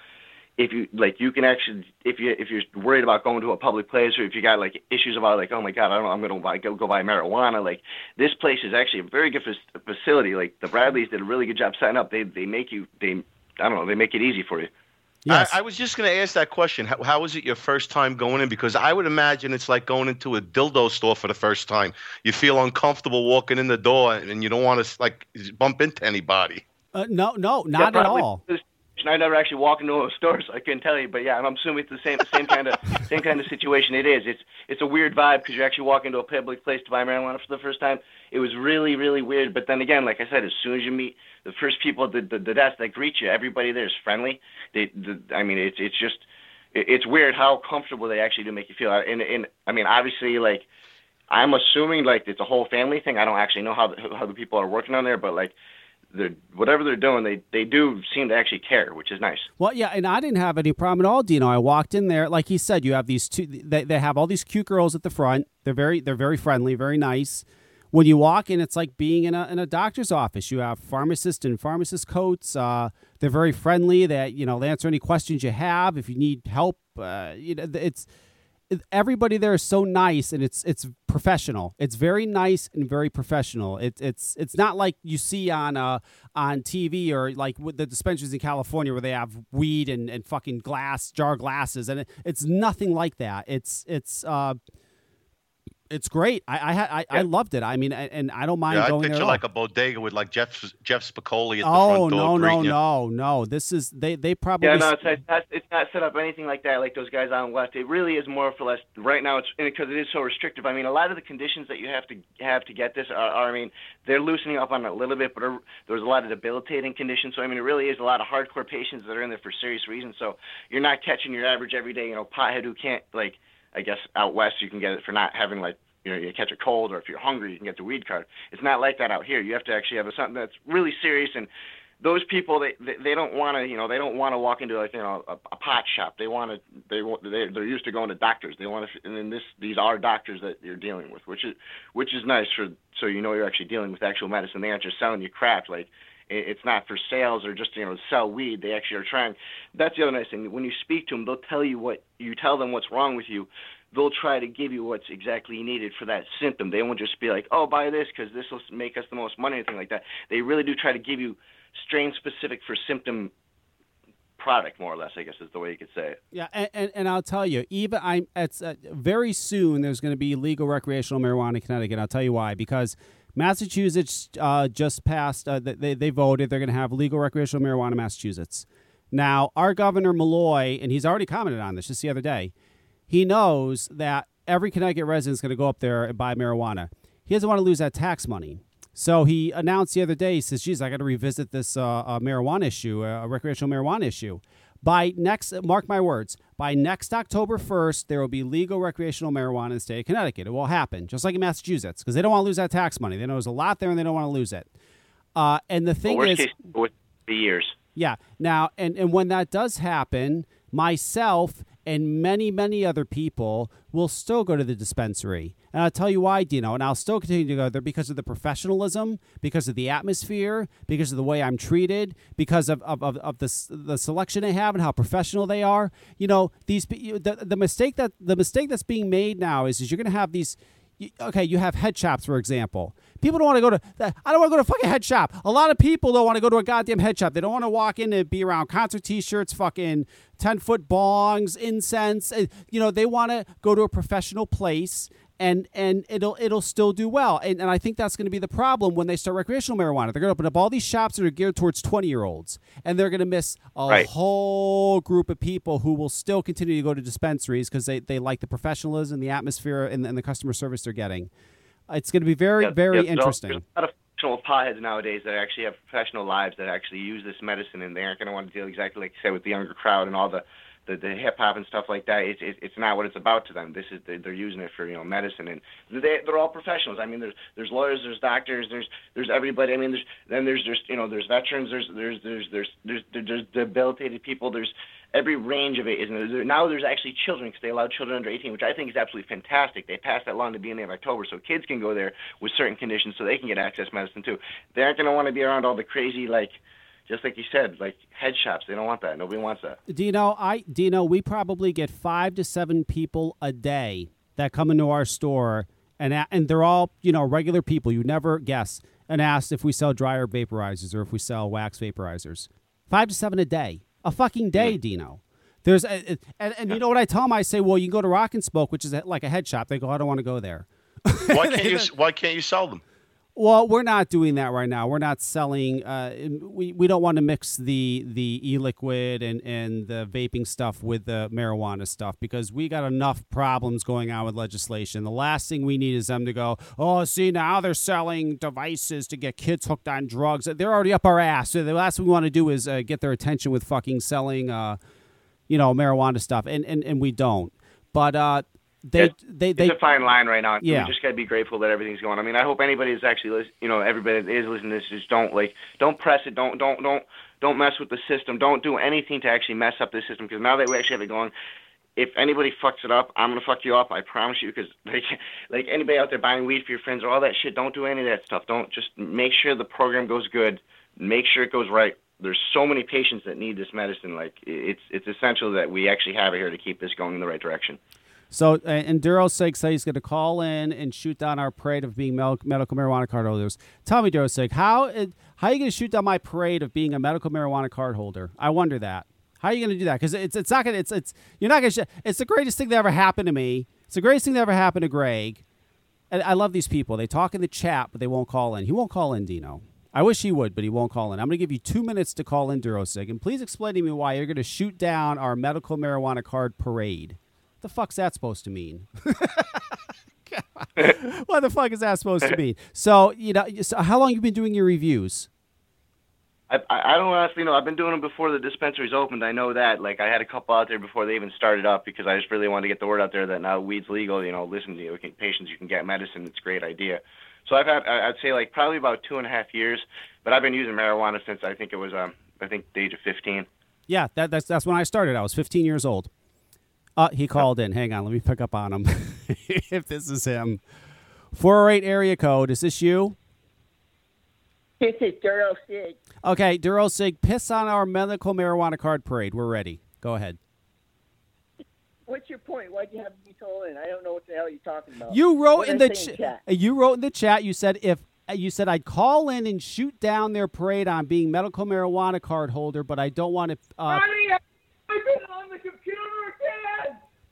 If you like, you can actually, if you if you're worried about going to a public place, or if you got like issues about like, oh my god, I don't know, I'm gonna buy, go go buy marijuana. Like this place is actually a very good fac- facility. Like the Bradleys did a really good job setting up. They they make you they I don't know they make it easy for you. Yes. I, I was just going to ask that question. How, how was it your first time going in? Because I would imagine it's like going into a dildo store for the first time. You feel uncomfortable walking in the door, and you don't want to like bump into anybody. Uh, no, no, Yeah, not at probably. all. I never actually walk into a store, so I couldn't tell you. But yeah, I'm assuming it's the same same kind of (laughs) same kind of situation. It is. It's it's a weird vibe because you're actually walk into a public place to buy marijuana for the first time. It was really really weird. But then again, like I said, as soon as you meet the first people at the the, the desk that greet you, everybody there is friendly. They, the, I mean, it's it's just it, it's weird how comfortable they actually do make you feel. And and I mean, obviously, like I'm assuming like it's a whole family thing. I don't actually know how the, how the people are working on there, but like they're whatever they're doing, they they do seem to actually care, which is nice. Well, yeah, and I didn't have any problem at all, Dino. I walked in there, like he said, you have these two. They, they have all these cute girls at the front. They're very they're very friendly, very nice. When you walk in, it's like being in a in a doctor's office. You have pharmacist and pharmacist coats. Uh, they're very friendly. That you know they answer any questions you have. If you need help, uh, you know it's everybody there is so nice and it's it's professional. It's very nice and very professional. It's it's it's not like you see on uh on TV or like with the dispensaries in California where they have weed and, and fucking glass jar glasses and it, it's nothing like that. It's it's uh it's great. I I had I, I loved it. I mean, and and I don't mind Yeah, going there. picture at like a bodega with like Jeff Jeff Spicoli at the Oh front door. no no greeting you. no no! This is they they probably Yeah, no, it's, it's not it's not set up anything like that like those guys on in West. It really is more or less right now. It's because it is so restrictive. I mean, a lot of the conditions that you have to have to get this are, are I mean, they're loosening up on it a little bit, but uh, are, there's a lot of debilitating conditions. So I mean, it really is a lot of hardcore patients that are in there for serious reasons. So you're not catching your average everyday, you know, pothead who can't like. I guess out west you can get it for not having like you know, you catch a cold or if you're hungry, you can get the weed card. It's not like that out here. You have to actually have a, something that's really serious and those people they they, they don't want to you know they don't want to walk into like you know a, a pot shop they want to they want they they're used to going to doctors they want to and then this these are doctors that you're dealing with which is which is nice for so you know you're actually dealing with actual medicine they aren't just selling you crap like it's not for sales or just you know sell weed they actually are trying that's the other nice thing when you speak to them they'll tell you what you tell them what's wrong with you they'll try to give you what's exactly needed for that symptom they won't just be like oh buy this because this will make us the most money or anything like that they really do try to give you strain specific for symptom product more or less i guess is the way you could say it Yeah, and, and, and I'll tell you, even I'm it's uh, very soon. There's going to be legal recreational marijuana in Connecticut. I'll tell you why. Because Massachusetts uh, just passed. Uh, they they voted. They're going to have legal recreational marijuana in Massachusetts. Now, our governor Malloy, and he's already commented on this just the other day. He knows that every Connecticut resident is going to go up there and buy marijuana. He doesn't want to lose that tax money. So he announced the other day, he says, geez, I got to revisit this uh, uh, marijuana issue, uh, recreational marijuana issue. By next, mark my words, by next October 1st, there will be legal recreational marijuana in the state of Connecticut. It will happen, just like in Massachusetts, because they don't want to lose that tax money. They know there's a lot there and they don't want to lose it. Uh, and the thing is, case, with the years. yeah. Now, and, and when that does happen, myself and many, many other people will still go to the dispensary. And I'll tell you why, Dino. And I'll still continue to go there because of the professionalism, because of the atmosphere, because of the way I'm treated, because of, of, of, of the, the selection they have and how professional they are. You know, these the, the mistake that the mistake that's being made now is, is you're going to have these okay, you have head shops, for example. People don't want to go to. I don't want to go to a fucking head shop. A lot of people don't want to go to a goddamn head shop. They don't want to walk in and be around concert T-shirts, fucking ten foot bongs, incense. uh, You know, they want to go to a professional place. And, and it'll it'll still do well, and, and I think that's going to be the problem when they start recreational marijuana. They're going to open up all these shops that are geared towards twenty year olds, and they're going to miss a Right. whole group of people who will still continue to go to dispensaries because they, they like the professionalism, the atmosphere, and, and the customer service they're getting. It's going to be very, very interesting. There's a lot of professional potheads nowadays that actually have professional lives that actually use this medicine, and they aren't going to want to deal exactly like you said with the younger crowd and all the the, the hip hop and stuff like that. It's it, it's not what it's about to them. This is they- they're using it for you know medicine, and they they're all professionals. I mean, there's there's lawyers, there's doctors, there's there's everybody. I mean, there's then there's there's you know there's veterans, there's there's there's there's there's there's, there's debilitated people. There's every range of it is there, now there's actually children because they allow children under 18 which i think is absolutely fantastic. They passed that law in the beginning of october so kids can go there with certain conditions so they can get access medicine too. They aren't going to want to be around all the crazy like just like you said like head shops. They don't want that. Nobody wants that. Dino, I Dino, we probably get five to seven people a day that come into our store, and and they're all you know regular people. You never guess, and ask if we sell dryer vaporizers or if we sell wax vaporizers. Five to seven a day, a fucking day, Dino. There's a, and, and you know what I tell them? I say, well, you can go to Rock and Smoke, which is like a head shop. They go, I don't want to go there. Why can't (laughs) you? Why can't you sell them? Well, we're not doing that right now. We're not selling. Uh, we we don't want to mix the the e-liquid and and the vaping stuff with the marijuana stuff because we got enough problems going on with legislation. The last thing we need is them to go, oh, see now they're selling devices to get kids hooked on drugs. They're already up our ass. So the last thing we want to do is uh, get their attention with fucking selling, uh, you know, marijuana stuff, and and and we don't. But uh, they It's- they they it's a fine line right now. Yeah. We just gotta be grateful that everything's going. I mean, I hope anybody is actually, you know, everybody that is listening to this, just don't like, don't press it, don't, don't, don't, don't mess with the system, don't do anything to actually mess up the system. Because now that we actually have it going, if anybody fucks it up, I'm gonna fuck you up. I promise you. Because (laughs) like, like anybody out there buying weed for your friends or all that shit, don't do any of that stuff. Don't just make sure the program goes good, make sure it goes right. There's so many patients that need this medicine. Like, it's it's essential that we actually have it here to keep this going in the right direction. So, uh, and Duro Sig said he's going to call in and shoot down our parade of being mel- medical marijuana card holders. Tell me, Duro Sig, how uh, how are you going to shoot down my parade of being a medical marijuana card holder? I wonder that. How are you going to do that? Because it's it's not going to it's it's you're not going to. Sh- it's the greatest thing that ever happened to me. It's the greatest thing that ever happened to Greg. And I love these people. They talk in the chat, but they won't call in. He won't call in, Dino. I wish he would, but he won't call in. I'm going to give you two minutes to call in, Durosig, and please explain to me why you're going to shoot down our medical marijuana card parade. The fuck's that supposed to mean? (laughs) (laughs) what the fuck is that supposed to mean? So, you know, so how long you been doing your reviews? I, I I don't honestly know. I've been doing them before the dispensaries opened. I know that. Like I had a couple out there before they even started up because I just really wanted to get the word out there that now weed's legal. You know, listen to you, can, patients, you can get medicine. It's a great idea. So I've had I'd say like probably about two and a half years, but I've been using marijuana since I think it was um I think the age of 15. Yeah, that, that's that's when I started. I was 15 years old. Uh, he called in. Hang on, let me pick up on him. (laughs) if this is him, 408 area code. Is this you? This is Duro Sig. Okay, Duro Sig, piss on our medical marijuana card parade. We're ready. Go ahead. What's your point? Why'd you have me call in? I don't know what the hell you're talking about. You wrote What'd in I the ch- chat? you wrote in the chat. You said if you said I'd call in and shoot down their parade on being medical marijuana card holder, but I don't want to. Uh, Honey, I've been on the computer again.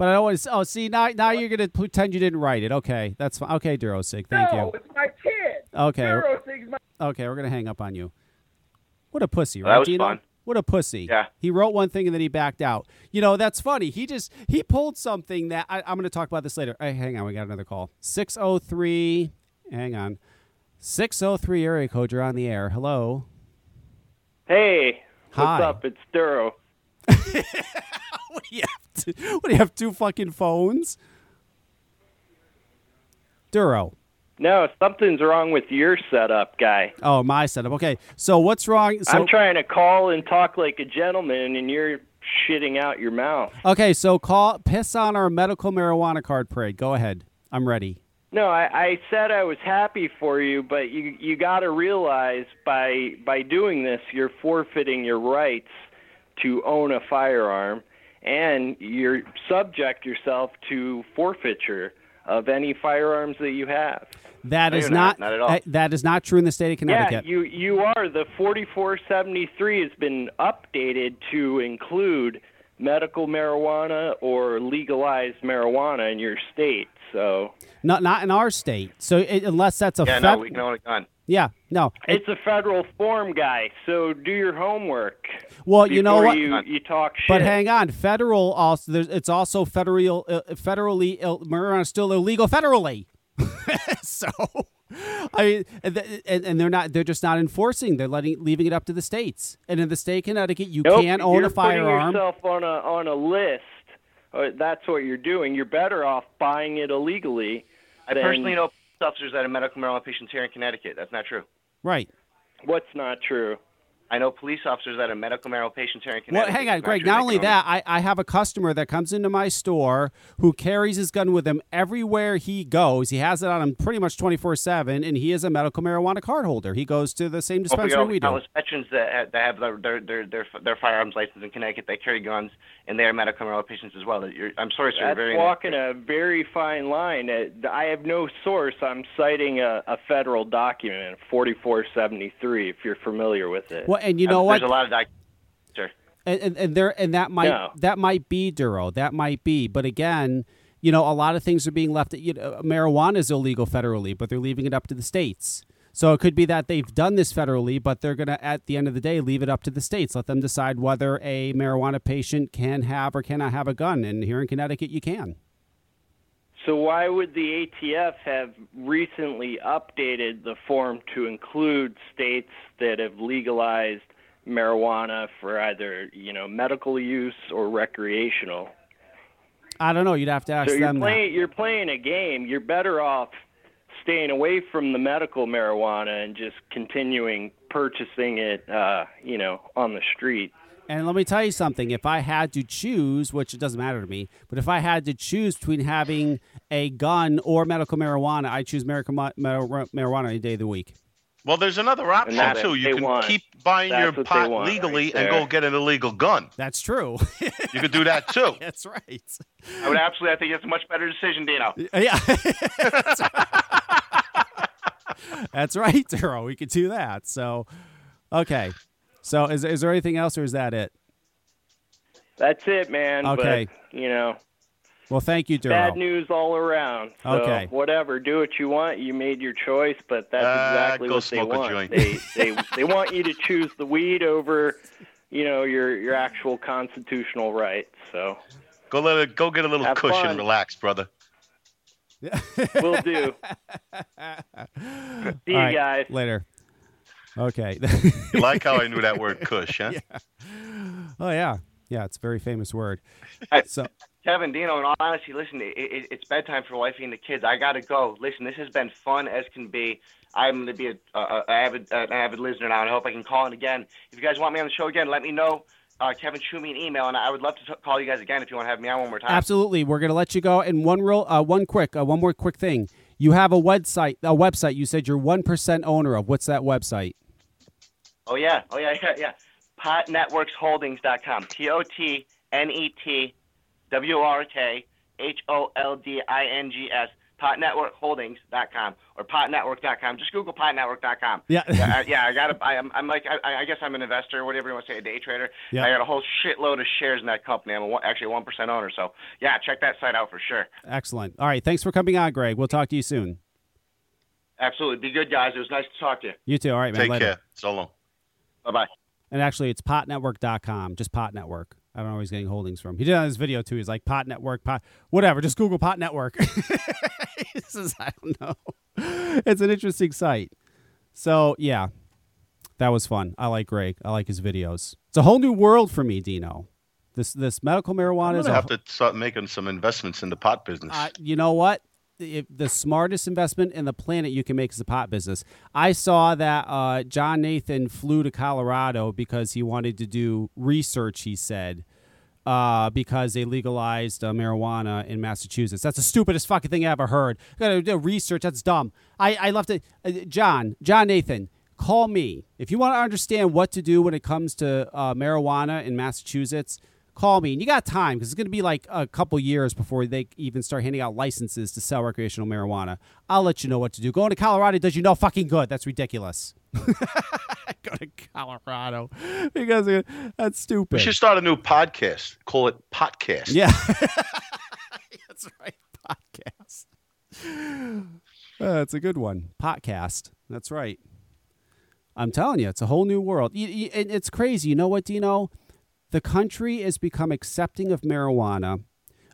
But I don't want to. Oh, see now now you're gonna pretend you didn't write it. Okay, that's fine. Okay, Duro Sig, thank no, you. it's my kid. Okay, Duro my. okay, we're gonna hang up on you. What a pussy, right? that was Dino? fun. What a pussy. Yeah. He wrote one thing and then he backed out. You know, that's funny. He just he pulled something that I, I'm going to talk about this later. Hey, hang on, we got another call. 603. Hang on. 603 area code, you're on the air. Hello. Hey, Hi. what's up? It's Duro. (laughs) What do you have? To, what do you have? Two fucking phones? Duro. No, something's wrong with your setup, guy. Oh, my setup. Okay. So what's wrong? So, I'm trying to call and talk like a gentleman, and you're shitting out your mouth. okay. So call, piss on our medical marijuana card parade. Go ahead. I'm ready. No, I, I said I was happy for you, but you you got to realize by by doing this, you're forfeiting your rights to own a firearm, and you're subject yourself to forfeiture of any firearms that you have. That No, is not, not. Not at all. that- that is not true in the state of Connecticut. Yeah, you you are. The 4473 has been updated to include medical marijuana or legalized marijuana in your state. So not not in our state. So it, unless that's a Yeah, fed- no, we can own a gun. Yeah, no. It's a federal form, guy. So do your homework. well, you know what? You, you talk shit. But hang on, federal also. There's, it's also federal, uh, federally. Ill, marijuana is still illegal federally. (laughs) so, I mean, and, and, and they're not. They're just not enforcing. They're letting, leaving it up to the states. And in the state of Connecticut, you Nope, can't own you're. Putting yourself on a on a list. Uh, that's what you're doing. You're better off buying it illegally. I than- personally know police officers that are medical marijuana patients here in Connecticut. That's not true. Right. What's not true? I know police officers that are medical marijuana patients here in Well, hang on, Greg. Not only that, I, I have a customer that comes into my store who carries his gun with him everywhere he goes. He has it on him pretty much 24 7, and he is a medical marijuana card holder. He goes to the same Well, we dispensary know we do. countless veterans that have, that have their, their, their, their, their firearms license in Connecticut that carry guns, and they are medical marijuana patients as well. You're, I'm sorry, sir. you're That's very walking a very fine line. Uh, I have no source. I'm citing a, a federal document, 4473, if you're familiar with it. Well, and you know There's what? a lot of documents, sir. and, and, and there and that might No. that might be Duro. That might be. But again, you know, a lot of things are being left. You know, marijuana is illegal federally, but they're leaving it up to the states. So it could be that they've done this federally, but they're gonna at the end of the day leave it up to the states. Let them decide whether a marijuana patient can have or cannot have a gun. And here in Connecticut, you can. So why would the ATF have recently updated the form to include states that have legalized marijuana for either, you know, medical use or recreational? I don't know. You'd have to ask So you're them. that. you're playing a game. You're better off staying away from the medical marijuana and just continuing purchasing it uh, you know, on the street. And let me tell you something. If I had to choose, which it doesn't matter to me, but if I had to choose between having a gun or medical marijuana, I choose medical ma- mar- marijuana any day of the week. Well, there's another option too. what You can want. keep buying That's your pot want legally right and go get an illegal gun. That's true. You could do that too. (laughs) That's right. I would absolutely. I think it's a much better decision, Dino. Yeah. (laughs) That's right. (laughs) That's right, Turo. We could do that. So, okay. So, is, is there anything else, or is that it? That's it, man. Okay. But, you know, Well, thank you, Duro. bad news all around. So Okay. whatever, do what you want. You made your choice, but that's Ah, exactly go what they want. They they (laughs) they want you to choose the weed over, you know, your your actual constitutional rights. So Go let it. Go get a little Have cushion. fun. Relax, brother. we'll do. (laughs) See you All right, guys. later. Okay. You like how I knew that word "cush"? Huh? (laughs) oh yeah, yeah. It's a very famous word. Hey. So Kevin, Dino, in all honesty, listen, it, it, it's bedtime for wifey and the kids. I gotta go. Listen, this has been fun as can be. I'm gonna be a, a, a avid an avid listener now, and I hope I can call in again. If you guys want me on the show again, let me know. Uh, Kevin, shoot me an email, and I would love to t- call you guys again if you want to have me on one more time. Absolutely, we're gonna let you go. And one real, uh, one quick, uh, one more quick thing. You have a website, a website. You said you're one percent owner of. What's that website? Oh yeah, oh yeah, yeah, yeah. Potnetworksholdings.com. T O T N E T W R K H O L D I N G S. Potnetworkholdings.com or potnetwork.com. Just Google potnetwork.com. Yeah. yeah, I, yeah, I got. I am. I'm like. I, I guess I'm an investor, whatever you want to say, a day trader. Yeah. I got a whole shitload of shares in that company. I'm a, actually a one percent owner. So yeah, check that site out for sure. Excellent. All right. Thanks for coming on, Greg. We'll talk to you soon. Absolutely. Be good, guys. It was nice to talk to you. You too. All right, man. Take later. care. So long. Bye bye. And actually, it's potnetwork.com. Just pot network. I don't know where he's getting holdings from. He did it on his video too. He's like pot network, pot whatever. Just Google pot network. (laughs) he says, I don't know. It's an interesting site. So yeah, that was fun. I like Greg. I like his videos. It's a whole new world for me, Dino. This this medical I'm marijuana is gonna a have to start making some investments in the pot business. uh, you know what? If the smartest investment in the planet you can make is the pot business. I saw that uh, John Nathan flew to Colorado because he wanted to do research. He said uh, because they legalized uh, marijuana in Massachusetts. That's the stupidest fucking thing I ever heard. Gotta do research. That's dumb. I I left it. Uh, John John Nathan. Call me if you want to understand what to do when it comes to uh, marijuana in Massachusetts call me and you got time because it's going to be like a couple years before they even start handing out licenses to sell recreational marijuana. I'll let you know what to do. Going to colorado does you no fucking good. That's ridiculous. (laughs) Go to colorado because uh, that's stupid. We should start a new podcast. Call it Podcast. yeah. (laughs) That's right podcast. Uh, that's a good one. Podcast. That's right. I'm telling you it's a whole new world. Y- y- and it's crazy. You know what dino the country has become accepting of marijuana.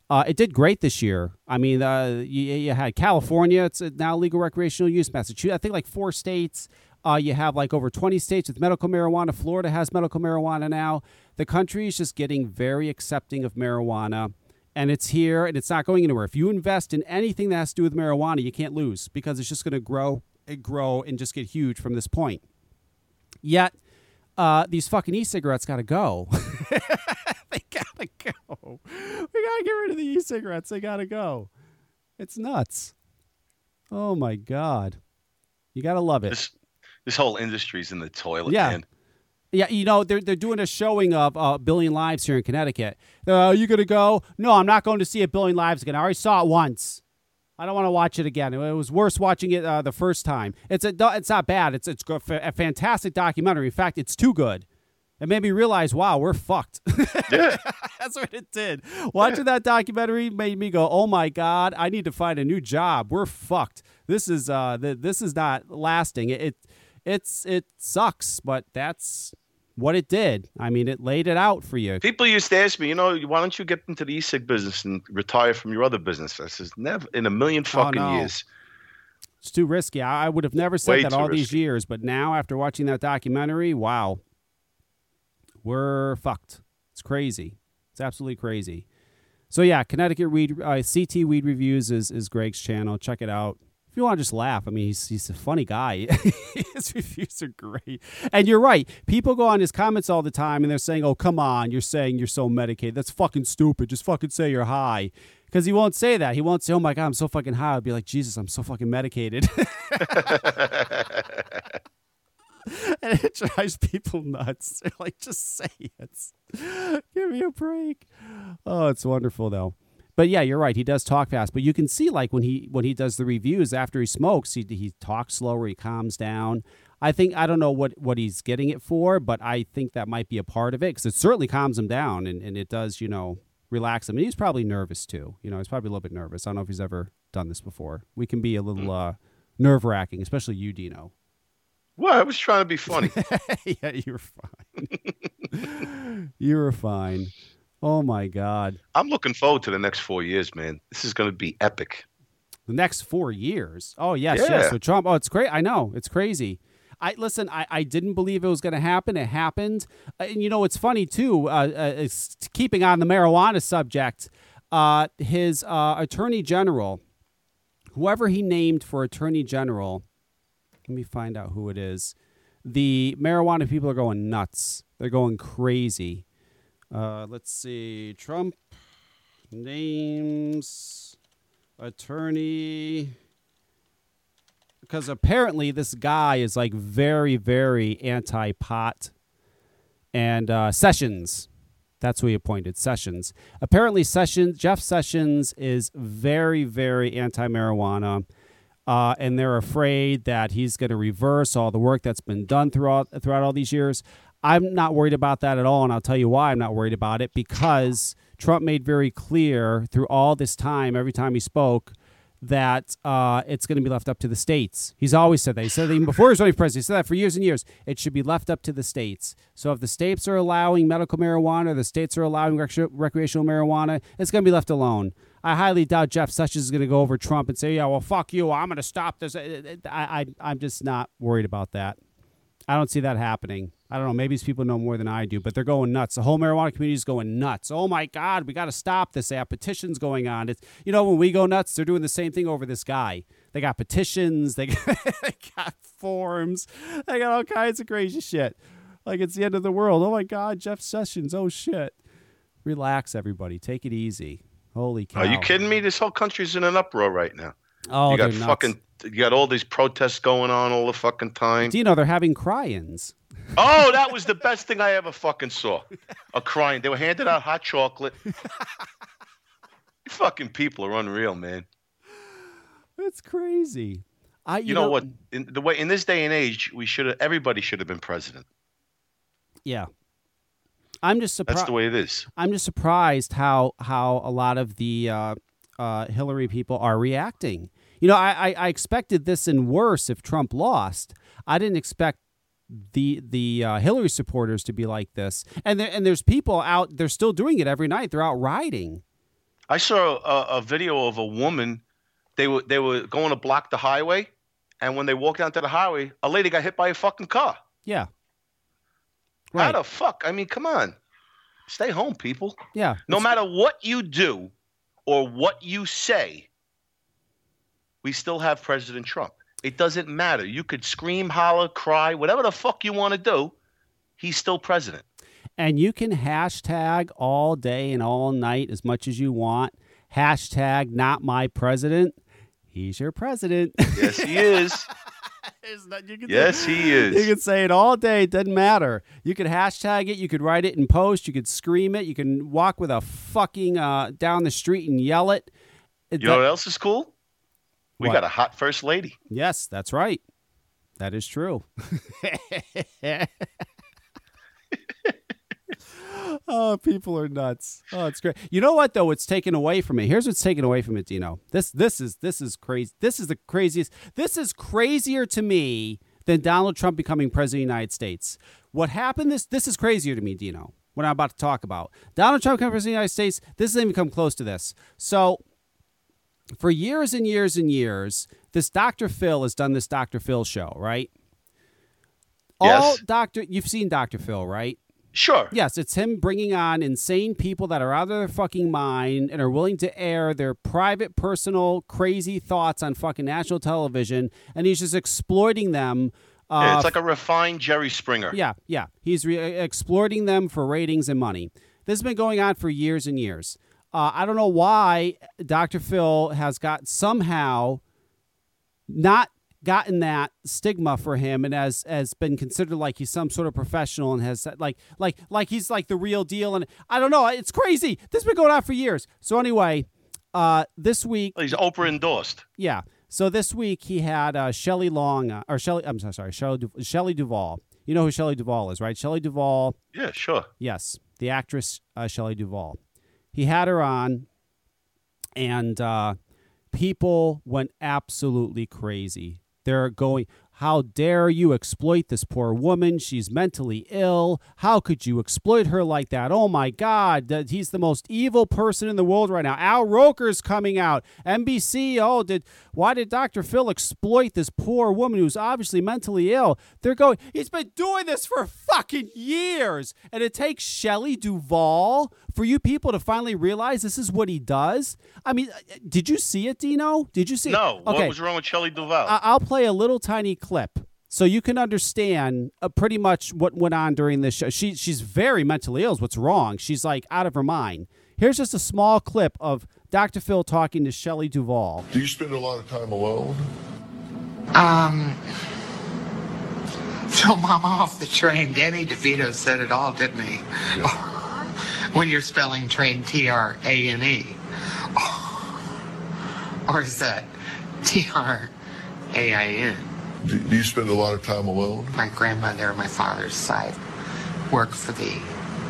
Uh, it did great this year. I mean, uh, you, you had California; it's now legal recreational use. Massachusetts, I think, like four states. Uh, you have like over twenty states with medical marijuana. Florida has medical marijuana now. The country is just getting very accepting of marijuana, and it's here, and it's not going anywhere. If you invest in anything that has to do with marijuana, you can't lose because it's just going to grow and grow and just get huge from this point. Yet, uh, these fucking e-cigarettes got to go. (laughs) they gotta go. We gotta get rid of the e-cigarettes. They gotta go. It's nuts. Oh my god, you gotta love it. This this whole industry's in the toilet, Yeah. man. Yeah, you know they're they're doing a showing of uh, Billion Lives here in Connecticut. Uh, are you gonna go? No, I'm not going to see a Billion Lives again. I already saw it once. I don't want to watch it again. It was worse watching it uh, the first time. It's a it's not bad. It's it's a fantastic documentary. In fact, it's too good. It made me realize, wow, we're fucked. (laughs) Yeah. That's what it did. Watching that documentary made me go, "Oh my god, I need to find a new job. We're fucked. This is uh, th- this is not lasting. It, it, it's it sucks, but that's what it did. I mean, it laid it out for you. People used to ask me, you know, why don't you get into the e-cig business and retire from your other business? I says, never in a million fucking Oh, no. years. It's too risky. I, would have never said Way that all these years, but now after watching that documentary, wow, we're fucked. It's crazy. It's absolutely crazy. So yeah, Connecticut Weed uh, CT Weed Reviews is is Greg's channel. Check it out. You want to just laugh, I mean, he's he's a funny guy. (laughs) his reviews are great. And you're right. People go on his comments all the time and they're saying, "Oh, come on, you're saying you're so medicated. That's fucking stupid. Just fucking say you're high." Because he won't say that. He won't say, "Oh my god, I'm so fucking high." I'll be like, "Jesus, I'm so fucking medicated." (laughs) and it drives people nuts. (laughs) They're like, just say it. Give me a break. Oh, it's wonderful though. But yeah, you're right. He does talk fast, but you can see like when he when he does the reviews after he smokes, he he talks slower, he calms down. I think I don't know what what he's getting it for, but I think that might be a part of it because it certainly calms him down and, and it does you know relax him. And he's probably nervous too. You know, he's probably a little bit nervous. I don't know if he's ever done this before. We can be a little uh, nerve wracking, especially you, Dino. Well, I was trying to be funny. (laughs) yeah, you're fine. (laughs) you were fine. Oh my God. I'm looking forward to the next four years, man. This is going to be epic. The next four years. Oh yes, Yeah. yes. So Trump. Oh, it's great. I know it's crazy. I listen. I, I didn't believe it was going to happen. It happened. Uh, and you know it's funny too. Uh, uh, keeping on the marijuana subject. Uh, his uh, attorney general, whoever he named for attorney general, let me find out who it is. The marijuana people are going nuts. They're going crazy. Uh, let's see. Trump names attorney because apparently this guy is like very very anti-pot and uh, sessions that's who he appointed sessions apparently sessions jeff sessions is very very anti-marijuana uh, and they're afraid that he's going to reverse all the work that's been done throughout throughout all these years. I'm not worried about that at all, and I'll tell you why I'm not worried about it because Trump made very clear through all this time, every time he spoke, that uh, it's going to be left up to the states. He's always said that. He said that even before he was running for president. He said that for years and years. It should be left up to the states. So if the states are allowing medical marijuana, the states are allowing rec- recreational marijuana, it's going to be left alone. I highly doubt Jeff Sessions is going to go over Trump and say, "Yeah, well, fuck you. I'm going to stop this." Uh, uh, uh, I, I, I'm just not worried about that. I don't see that happening. I don't know. Maybe these people know more than I do, but they're going nuts. The whole marijuana community is going nuts. Oh my God, we got to stop this. They have petitions going on. It's you know when we go nuts, they're doing the same thing over this guy. They got petitions. They (laughs) got, they got forms. They got all kinds of crazy shit. Like it's the end of the world. Oh my God, Jeff Sessions. Oh shit. Relax, everybody. Take it easy. Holy cow. Are you kidding me? This whole country's in an uproar right now. Oh, you got fucking, you got all these protests going on all the fucking time. Do you know they're having cry-ins? Oh, that was the (laughs) best thing I ever fucking saw. A crying. They were handing out hot chocolate. you fucking people are unreal, man. That's crazy. I, you, You, know, what? In the way in this day and age, we should have. Everybody should have been president. Yeah. I'm just surprised. That's the way it is. I'm just surprised how how a lot of the uh, uh, Hillary people are reacting. You know, I, I, I expected this and worse if Trump lost. I didn't expect the the uh, Hillary supporters to be like this. And there, and there's people out. They're still doing it every night. They're out riding. I saw a, a video of a woman. They were they were going to block the highway, and when they walked onto the highway, a lady got hit by a fucking car. Yeah. How Right. the fuck? I mean, come on. Stay home, people. Yeah. No matter what you do or what you say, we still have President Trump. It doesn't matter. You could scream, holler, cry, whatever the fuck you want to do. He's still president. And you can hashtag all day and all night as much as you want. Hashtag not my president. He's your president. Yes, he is. (laughs) (laughs) Isn't you can yes, say, he is. You can say it all day. It doesn't matter. You could hashtag it. You could write it in post. You could scream it. You can walk with a fucking uh, down the street and yell it. You know what else is cool? We What? got a hot first lady. yes, that's right. That is true. (laughs) (laughs) oh, people are nuts. Oh, it's great. You know what though? It's taken away from it. Here's what's taken away from it, Dino. This this is this is crazy. This is the craziest. This is crazier to me than Donald Trump becoming president of the United States. What happened this this is crazier to me, Dino. What I'm about to talk about. Donald Trump becoming president of the United States, this doesn't even come close to this. So for years and years and years, this Dr. Phil has done this Dr. Phil show, right? Yes. All Dr. You've seen Dr. Phil, right? Sure. Yes, it's him bringing on insane people that are out of their fucking mind and are willing to air their private, personal, crazy thoughts on fucking national television, and he's just exploiting them. Uh, Yeah, it's like a refined Jerry Springer. yeah, yeah. He's re- exploiting them for ratings and money. This has been going on for years and years. Uh, I don't know why Dr. Phil has got somehow not gotten that stigma for him and has has been considered like he's some sort of professional and has like like like he's like the real deal and I don't know it's crazy this has been going on for years so anyway uh this week He's Oprah endorsed. yeah. So this week he had uh, Shelley Long, uh, or Shelley, I'm so sorry, Shelley, Du- Shelley Duvall. You know who Shelley Duvall is, right? Shelley Duvall, Yeah, sure. yes, the actress uh, Shelley Duvall. He had her on, and uh, people went absolutely crazy. They're going, how dare you exploit this poor woman? She's mentally ill. How could you exploit her like that? Oh my God, that he's the most evil person in the world right now. Al Roker's coming out. NBC, oh, did why did Dr. Phil exploit this poor woman who's obviously mentally ill? They're going, he's been doing this for fucking years. And it takes Shelley Duvall for you people to finally realize this is what he does. I mean, uh, did you see it, Dino? Did you see No, it? Okay. what was wrong with Shelley Duvall? I- I'll play a little tiny clip so you can understand uh, pretty much what went on during this show. She she's very mentally ill. Is what's wrong? She's like out of her mind. Here's just a small clip of Dr. Phil talking to Shelley Duvall. Do you spend a lot of time alone? Um, throw (laughs) mama off the train. Danny DeVito said it all, didn't he? (laughs) when you're spelling train T R A N E. (laughs) Or is that T R A I N? Do, you spend a lot of time alone? My grandmother on my father's side worked for the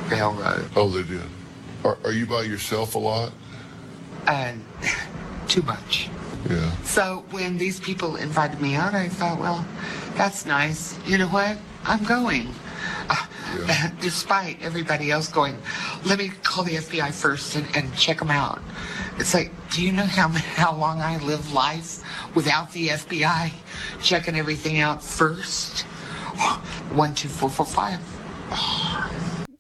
railroad. Oh, they did. Are, are you by yourself a lot? Uh, and too much. Yeah. So when these people invited me out, I thought, well, that's nice. You know what? I'm going. Uh, (laughs) Despite everybody else going, let me call the FBI first and, and check them out. It's like, do you know how (laughs) how long I live life without the FBI checking everything out first? (sighs) One, two, four, four, five.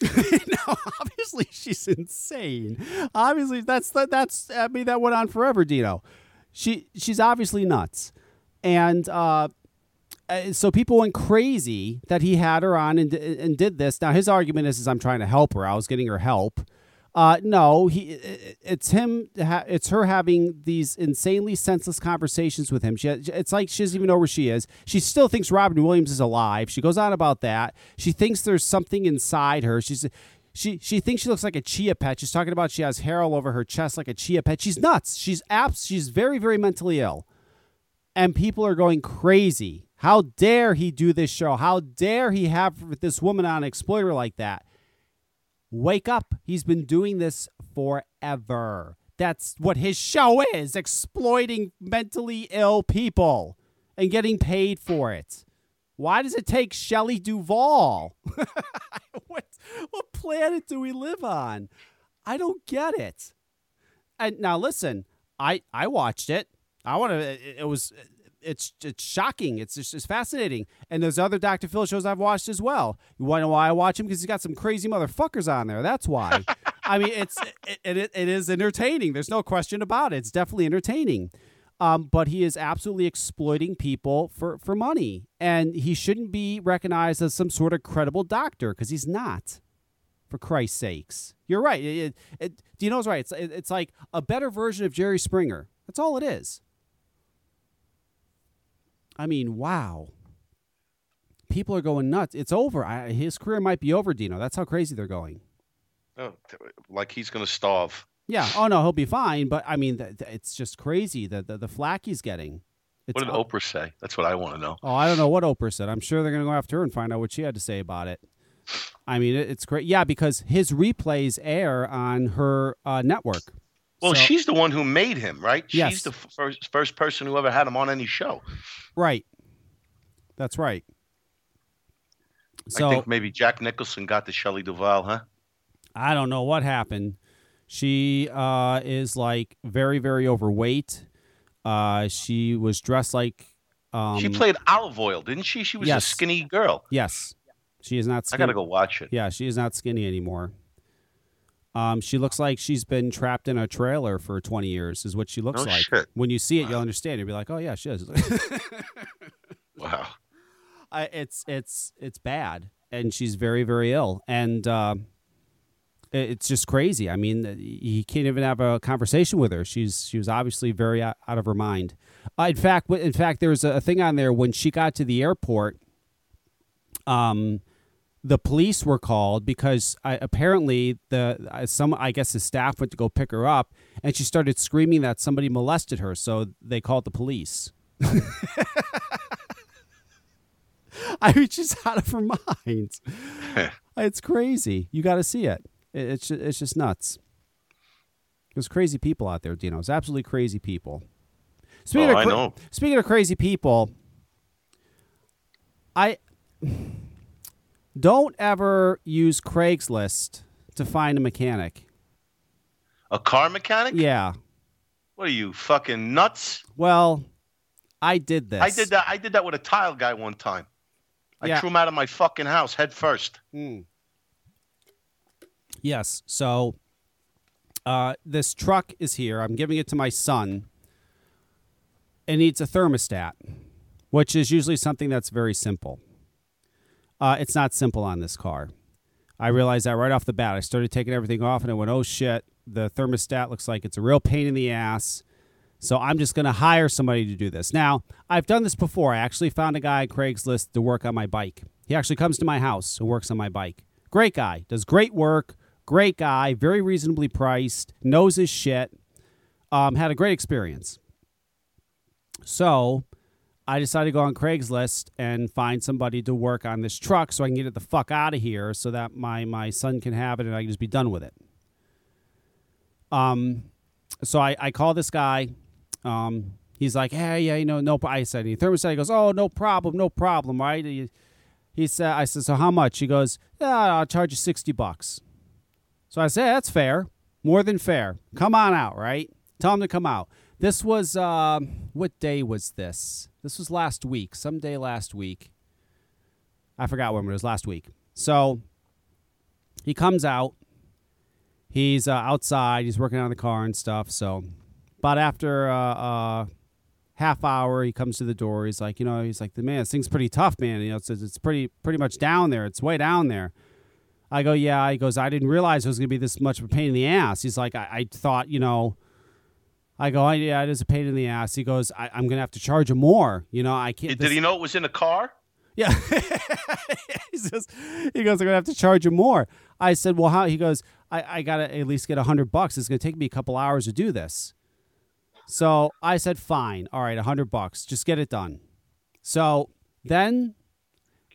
(laughs) no, obviously she's insane. Obviously, that's that, that's. I mean, that went on forever, Dino. She she's obviously nuts, and uh, uh, so people went crazy that he had her on and and did this. Now his argument is, is I'm trying to help her. I was getting her help. Uh, no, he. It's him. It's her having these insanely senseless conversations with him. She. It's like she doesn't even know where she is. She still thinks Robin Williams is alive. She goes on about that. She thinks there's something inside her. She's. She she thinks she looks like a chia pet. She's talking about she has hair all over her chest like a chia pet. She's nuts. She's abs. She's very very mentally ill, and people are going crazy. How dare he do this show? How dare he have this woman on exploiter like that? Wake up. He's been doing this forever. That's what his show is exploiting mentally ill people and getting paid for it. Why does it take Shelley Duvall? (laughs) what, (laughs) what planet do we live on? I don't get it. And now listen, I I watched it. I want to. It, was it's it's shocking. It's just it's fascinating. And there's other Dr. Phil shows I've watched as well. You want to know why I watch him? Because he's got some crazy motherfuckers on there. That's why. (laughs) I mean, it's it, it, it is entertaining. There's no question about it. It's definitely entertaining. Um, but he is absolutely exploiting people for, for money. And he shouldn't be recognized as some sort of credible doctor because he's not, for Christ's sakes. You're right. It, it, Dino's right. It's, it, it's like a better version of Jerry Springer. That's all it is. I mean, wow. People are going nuts. It's over. I, his career might be over, Dino. That's how crazy they're going. Oh, like he's going to starve. Yeah. Oh no, he'll be fine. But I mean, th- th- it's just crazy the the, the flack he's getting. It's, what did Oprah say? That's what I want to know. Oh, I don't know what Oprah said. I'm sure they're going to go after her and find out what she had to say about it. I mean, it, it's great. Yeah, because his replays air on her uh, network. Well, So- she's the one who made him, right? Yes. She's the first first person who ever had him on any show. Right. That's right. So I think maybe Jack Nicholson got the Shelley Duvall, huh? I don't know what happened. She uh, is like very, very overweight. Uh, she was dressed like. Um, she played Olive Oyl, didn't she? She was Yes. a skinny girl. Yes, she is not. Skinny. I gotta go watch it. Yeah, she is not skinny anymore. Um, she looks like she's been trapped in a trailer for 20 years. Is what she looks No like. shit. When you see it, you'll understand. You'll be like, "Oh yeah, she is." (laughs) Wow. I, it's it's it's bad, and she's very very ill, and uh, it's just crazy. I mean, he can't even have a conversation with her. She's she was obviously very out, out of her mind. Uh, in fact, in fact, there was a, thing on there when she got to the airport. Um, the police were called because I, apparently the uh, some I guess his staff went to go pick her up, and she started screaming that somebody molested her. So they called the police. (laughs) I mean, she's out of her mind. (laughs) it's crazy. You got to see it. It- It's it's just nuts. There's crazy people out there, Dino. It's absolutely crazy people. Speaking Oh, of I cra- know. Speaking of crazy people, I don't ever use Craigslist to find a mechanic. A car mechanic? Yeah. What are you fucking nuts? Well, I did this. I did that. I did that with a tile guy one time. I Yeah. threw him out of my fucking house head first. Mm. Yes. So uh, this truck is here. I'm giving it to my son. It needs a thermostat, which is usually something that's very simple. Uh, it's not simple on this car. I realized that right off the bat. I started taking everything off and I went, oh shit, the thermostat looks like it's a real pain in the ass. So I'm just going to hire somebody to do this. Now, I've done this before. I actually found a guy on Craigslist to work on my bike. He actually comes to my house and works on my bike. Great guy, does great work, great guy, very reasonably priced, knows his shit. Um, had a great experience. So I decided to go on Craigslist and find somebody to work on this truck so I can get it the fuck out of here so that my, my son can have it and I can just be done with it. Um, so I, I call this guy. Um, he's like, hey, yeah, you know, no. pro-" I said, any thermostat. He goes, oh, no problem, no problem, right? He, he said, I said, so how much? He goes, yeah, I'll charge you sixty bucks. So I said, that's fair, more than fair. Come on out, right? Tell him to come out. This was um, what day was this? This was last week, some day last week. I forgot when, it was last week. So he comes out. He's uh, outside. He's working on the car and stuff. So, but after uh, uh, half hour, he comes to the door. He's like, you know, he's like, the man, this thing's pretty tough, man. You know, it's it's pretty pretty much down there. It's way down there. I go, yeah. He goes, I didn't realize it was gonna be this much of a pain in the ass. He's like, I, I thought, you know. I go, yeah, it is a pain in the ass. He goes, I, I'm gonna have to charge him more. You know, I can't. Did this- he know it was in the car? yeah. (laughs) he says, he goes, I'm gonna have to charge you more. I said, well, how? He goes, I, I gotta at least get a hundred bucks. It's gonna take me a couple hours to do this. So I said, fine, all right, a hundred bucks, just get it done. So then,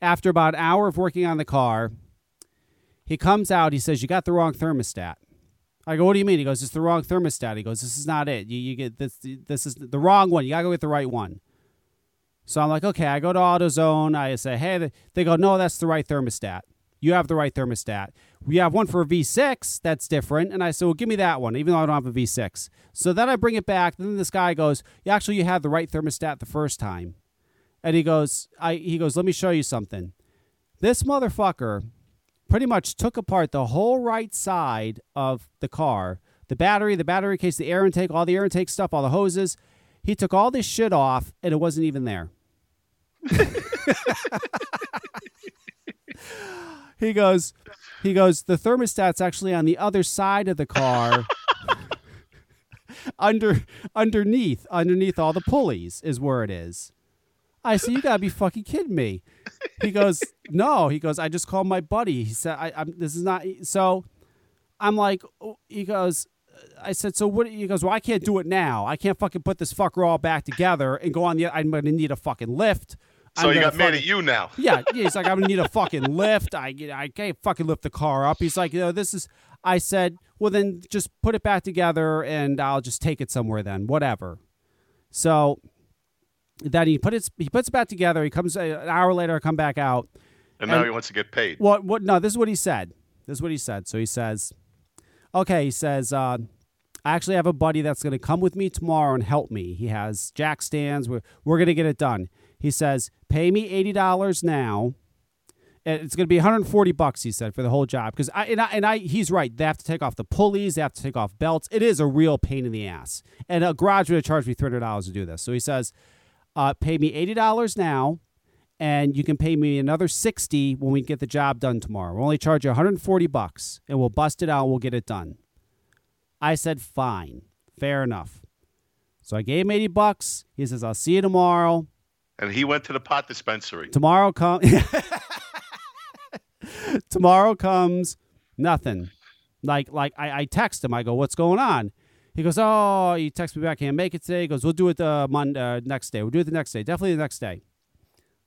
after about an hour of working on the car, he comes out. He says, you got the wrong thermostat. I go, what do you mean? He goes, it's the wrong thermostat. He goes, this is not it. You, you get this. This is the wrong one. You gotta go get the right one. So I'm like, okay, I go to AutoZone. I say, hey, they- go, no, that's the right thermostat. You have the right thermostat. We have one for a V6 that's different. And I said, well, give me that one, even though I don't have a V6. So then I bring it back. Then this guy goes, yeah, actually, you had the right thermostat the first time. And he goes, I, he goes, let me show you something. This motherfucker pretty much took apart the whole right side of the car the battery, the battery case, the air intake, all the air intake stuff, all the hoses. He took all this shit off and it wasn't even there. (laughs) he goes, he goes, the thermostat's actually on the other side of the car. (laughs) Under underneath, underneath all the pulleys is where it is. I said, "You gotta be fucking kidding me." He goes, "No." He goes, "I just called my buddy." He said, I, "I'm this is not." So, I'm like, oh, he goes. Uh, I said, "So what?" He goes, "Well, I can't do it now. I can't fucking put this fucker all back together and go on the. I'm gonna need a fucking lift." So I'm gonna got mad fucking- at you now. (laughs) yeah, yeah, he's like, I'm gonna need a fucking lift. I I can't fucking lift the car up. He's like, you know, this is. I said, well, then just put it back together, and I'll just take it somewhere. Then whatever. So then he put it. He puts it back together. He comes uh, an hour later. I come back out. And now he wants to get paid. What? What? No, this is what he said. This is what he said. So he says, okay. He says, uh, I actually have a buddy that's going to come with me tomorrow and help me. He has jack stands. We're we're going to get it done. He says, pay me eighty dollars now. It's going to be 140 bucks, he said, for the whole job. Because I and I and I, he's right. They have to take off the pulleys. They have to take off belts. It is a real pain in the ass. And a garage would have charged me 300 dollars to do this. So he says, uh, pay me 80 dollars now, and you can pay me another 60 when we get the job done tomorrow. We'll only charge you 140 bucks, and we'll bust it out. and We'll get it done. I said, fine, fair enough. So I gave him 80 bucks. He says, I'll see you tomorrow. And he went to the pot dispensary. Tomorrow comes. (laughs) Tomorrow comes nothing. Like like I, I text him. I go, "What's going on?" He goes, "Oh, he texts me back. Can't make it today." He goes, "We'll do it the Monday uh, next day. We'll do it the next day. Definitely the next day."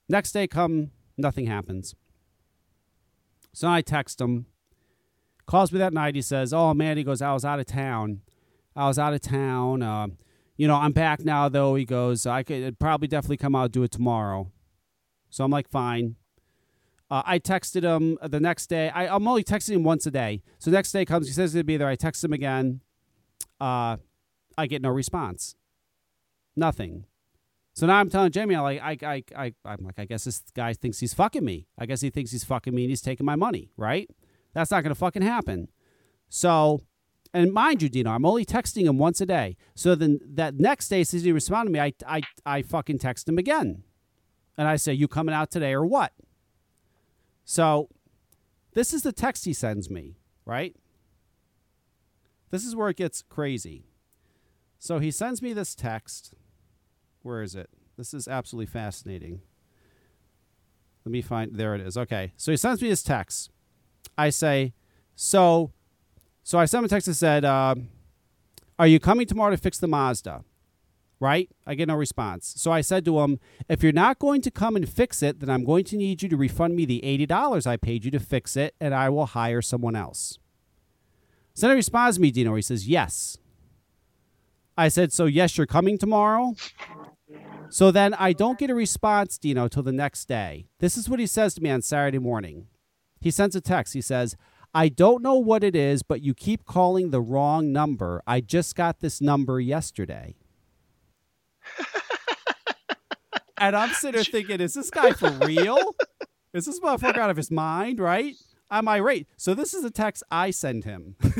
Next day come, nothing happens. So I text him. Calls me that night. He says, "Oh man," he goes, "I was out of town. I was out of town. Uh, you know, I'm back now though." He goes, "I could probably definitely come out do it tomorrow." So I'm like, "Fine." Uh, I texted him the next day. I, I'm only texting him once a day. So next day comes, he says he'll be there. I text him again. Uh, I get no response. Nothing. So now I'm telling Jamie, I'm like, I, I, I, I'm like, I guess this guy thinks he's fucking me. I guess he thinks he's fucking me and he's taking my money, right? That's not gonna fucking happen. So, and mind you, Dino, I'm only texting him once a day. So then that next day, since he responded to me, I, I, I fucking text him again, and I say, "You coming out today or what?" So, this is the text he sends me, right? This is where it gets crazy. So he sends me this text. Where is it? This is absolutely fascinating. Let me find. There it is. Okay. So he sends me this text. I say, so, so I sent him a text that said, uh, "Are you coming tomorrow to fix the Mazda?" Right? I get no response. So I said to him, "If you're not going to come and fix it, then I'm going to need you to refund me the eighty dollars I paid you to fix it, and I will hire someone else." He responds to me, Dino. He says, "Yes." I said, So, yes, you're coming tomorrow? So then I don't get a response, Dino, till the next day. This is what he says to me on Saturday morning. He sends a text. He says, I don't know what it is, but you keep calling the wrong number. I just got this number yesterday. and I'm sitting there (laughs) thinking, is this guy for real? Is this motherfucker out of his mind, right? I'm irate. So this is a text I send him. (laughs) I'm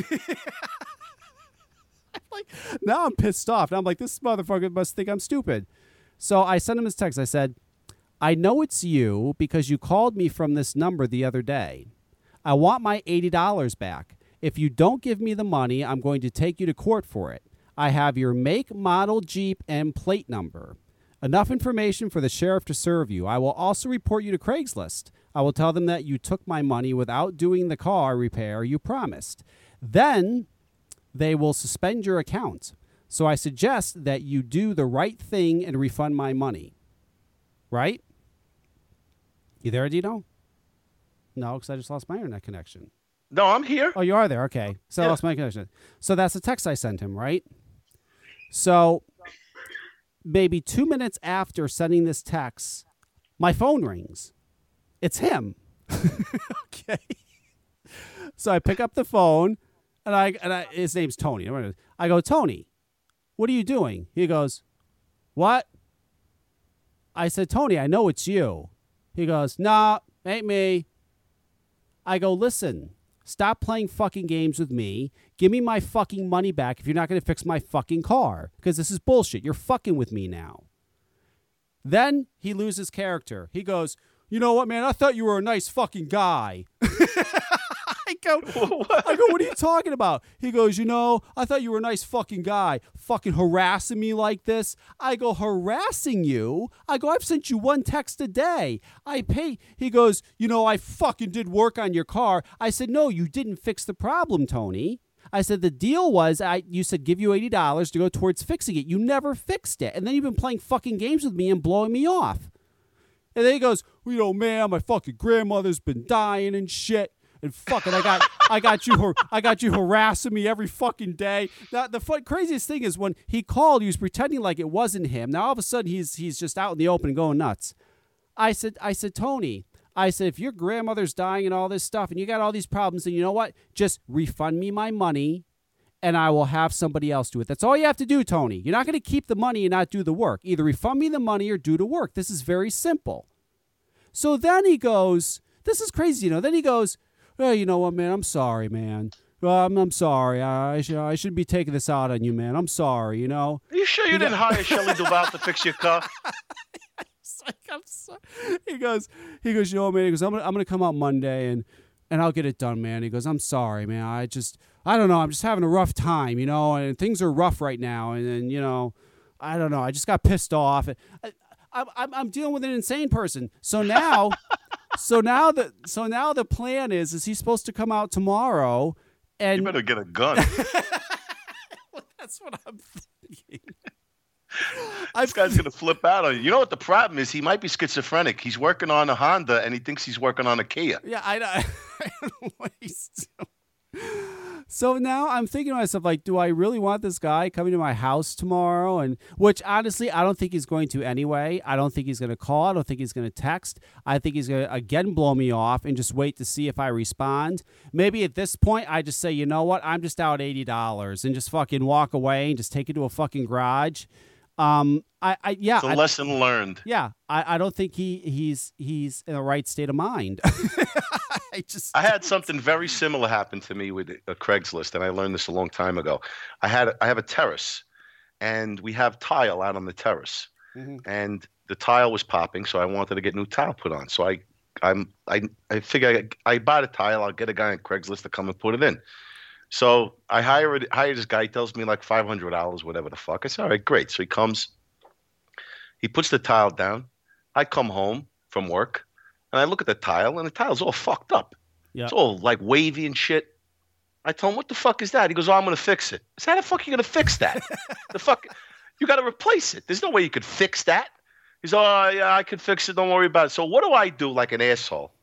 like, now I'm pissed off. Now I'm like, this motherfucker must think I'm stupid. So I sent him this text. I said, I know it's you because you called me from this number the other day. I want my $80 back. If you don't give me the money, I'm going to take you to court for it. I have your make, model, Jeep, and plate number. Enough information for the sheriff to serve you. I will also report you to Craigslist. I will tell them that you took my money without doing the car repair you promised. Then they will suspend your account. So I suggest that you do the right thing and refund my money. Right? You there, Dino? No, because I just lost my internet connection. No, I'm here. Oh, you are there. Okay. So I lost my connection. So that's the text I sent him, right? So maybe two minutes after sending this text, my phone rings. It's him. (laughs) okay. So I pick up the phone and I and I, his name's Tony. I go, Tony, what are you doing? He goes, What? I said, Tony, I know it's you. He goes, Nah, ain't me. I go, listen, stop playing fucking games with me. Give me my fucking money back if you're not going to fix my fucking car. Because this is bullshit. You're fucking with me now. Then he loses character. He goes, you know what, man? I thought you were a nice fucking guy. (laughs) I go, (laughs) I go, what are you talking about? He goes, you know, I thought you were a nice fucking guy, fucking harassing me like this. I go, harassing you? I go, I've sent you one text a day. I pay. He goes, you know, I fucking did work on your car. I said, no, you didn't fix the problem, Tony. I said the deal was I you said give you eighty dollars to go towards fixing it. You never fixed it, and then you've been playing fucking games with me and blowing me off. And then he goes, well, you know, man, my fucking grandmother's been dying and shit. And fucking, I got, I got you, I got you harassing me every fucking day. Now, the fun, craziest thing is when he called, he was pretending like it wasn't him. Now all of a sudden, he's he's just out in the open going nuts. I said, I said, Tony, I said, if your grandmother's dying and all this stuff, and you got all these problems, then you know what? Just refund me my money, and I will have somebody else do it. That's all you have to do, Tony. You're not going to keep the money and not do the work. Either refund me the money or do the work. This is very simple. So then he goes, This is crazy, you know. Then he goes, Oh, you know what, man? I'm sorry, man. I'm, I'm sorry. I, I, should, I shouldn't be taking this out on you, man. I'm sorry, you know. Are you sure you didn't hire (laughs) Shelley Duvall to fix your car? (laughs) Like, I'm sorry. He goes, he goes, you know, man. He goes, I'm gonna, I'm gonna come out Monday and and I'll get it done, man. He goes, I'm sorry, man. I just, I don't know. I'm just having a rough time, you know, and things are rough right now. And then, you know, I don't know. I just got pissed off. I, I, I'm, I'm dealing with an insane person. So now, (laughs) so now the, so now the plan is, is he's supposed to come out tomorrow, and You better get a gun. (laughs) that's what I'm thinking. (laughs) (laughs) this guy's gonna flip out on you. You know what the problem is? He might be schizophrenic. He's working on a Honda and he thinks he's working on a Kia. Yeah, I, know. (laughs) So now I'm thinking to myself, like, do I really want this guy coming to my house tomorrow? And which honestly, I don't think he's going to anyway. I don't think he's going to call. I don't think he's going to text. I think he's going to again blow me off and just wait to see if I respond. Maybe at this point, I just say, you know what? I'm just out eighty dollars and just fucking walk away and just take it to a fucking garage. Um, I, I yeah, It's a I- lesson learned. yeah, I, I don't think he he's he's in the right state of mind. (laughs) I just I had something very similar happen to me with a Craigslist, and I learned this a long time ago. I had I have a terrace, and we have tile out on the terrace, Mhm. and the tile was popping, so I wanted to get new tile put on. So I I'm I I figure I, I buy the tile, I'll get a guy on Craigslist to come and put it in. So I hired hired this guy. He tells me like five hundred dollars, whatever the fuck. I said, all right, great. So he comes, he puts the tile down. I come home from work, and I look at the tile, and the tile's all fucked up. Yeah. It's all like wavy and shit. I tell him, what the fuck is that? He goes, oh, I'm gonna fix it. I said, how the fuck are you gonna fix that? (laughs) the fuck, you got to replace it. There's no way you could fix that. He's, like, oh yeah, I can fix it. Don't worry about it. So what do I do like an asshole?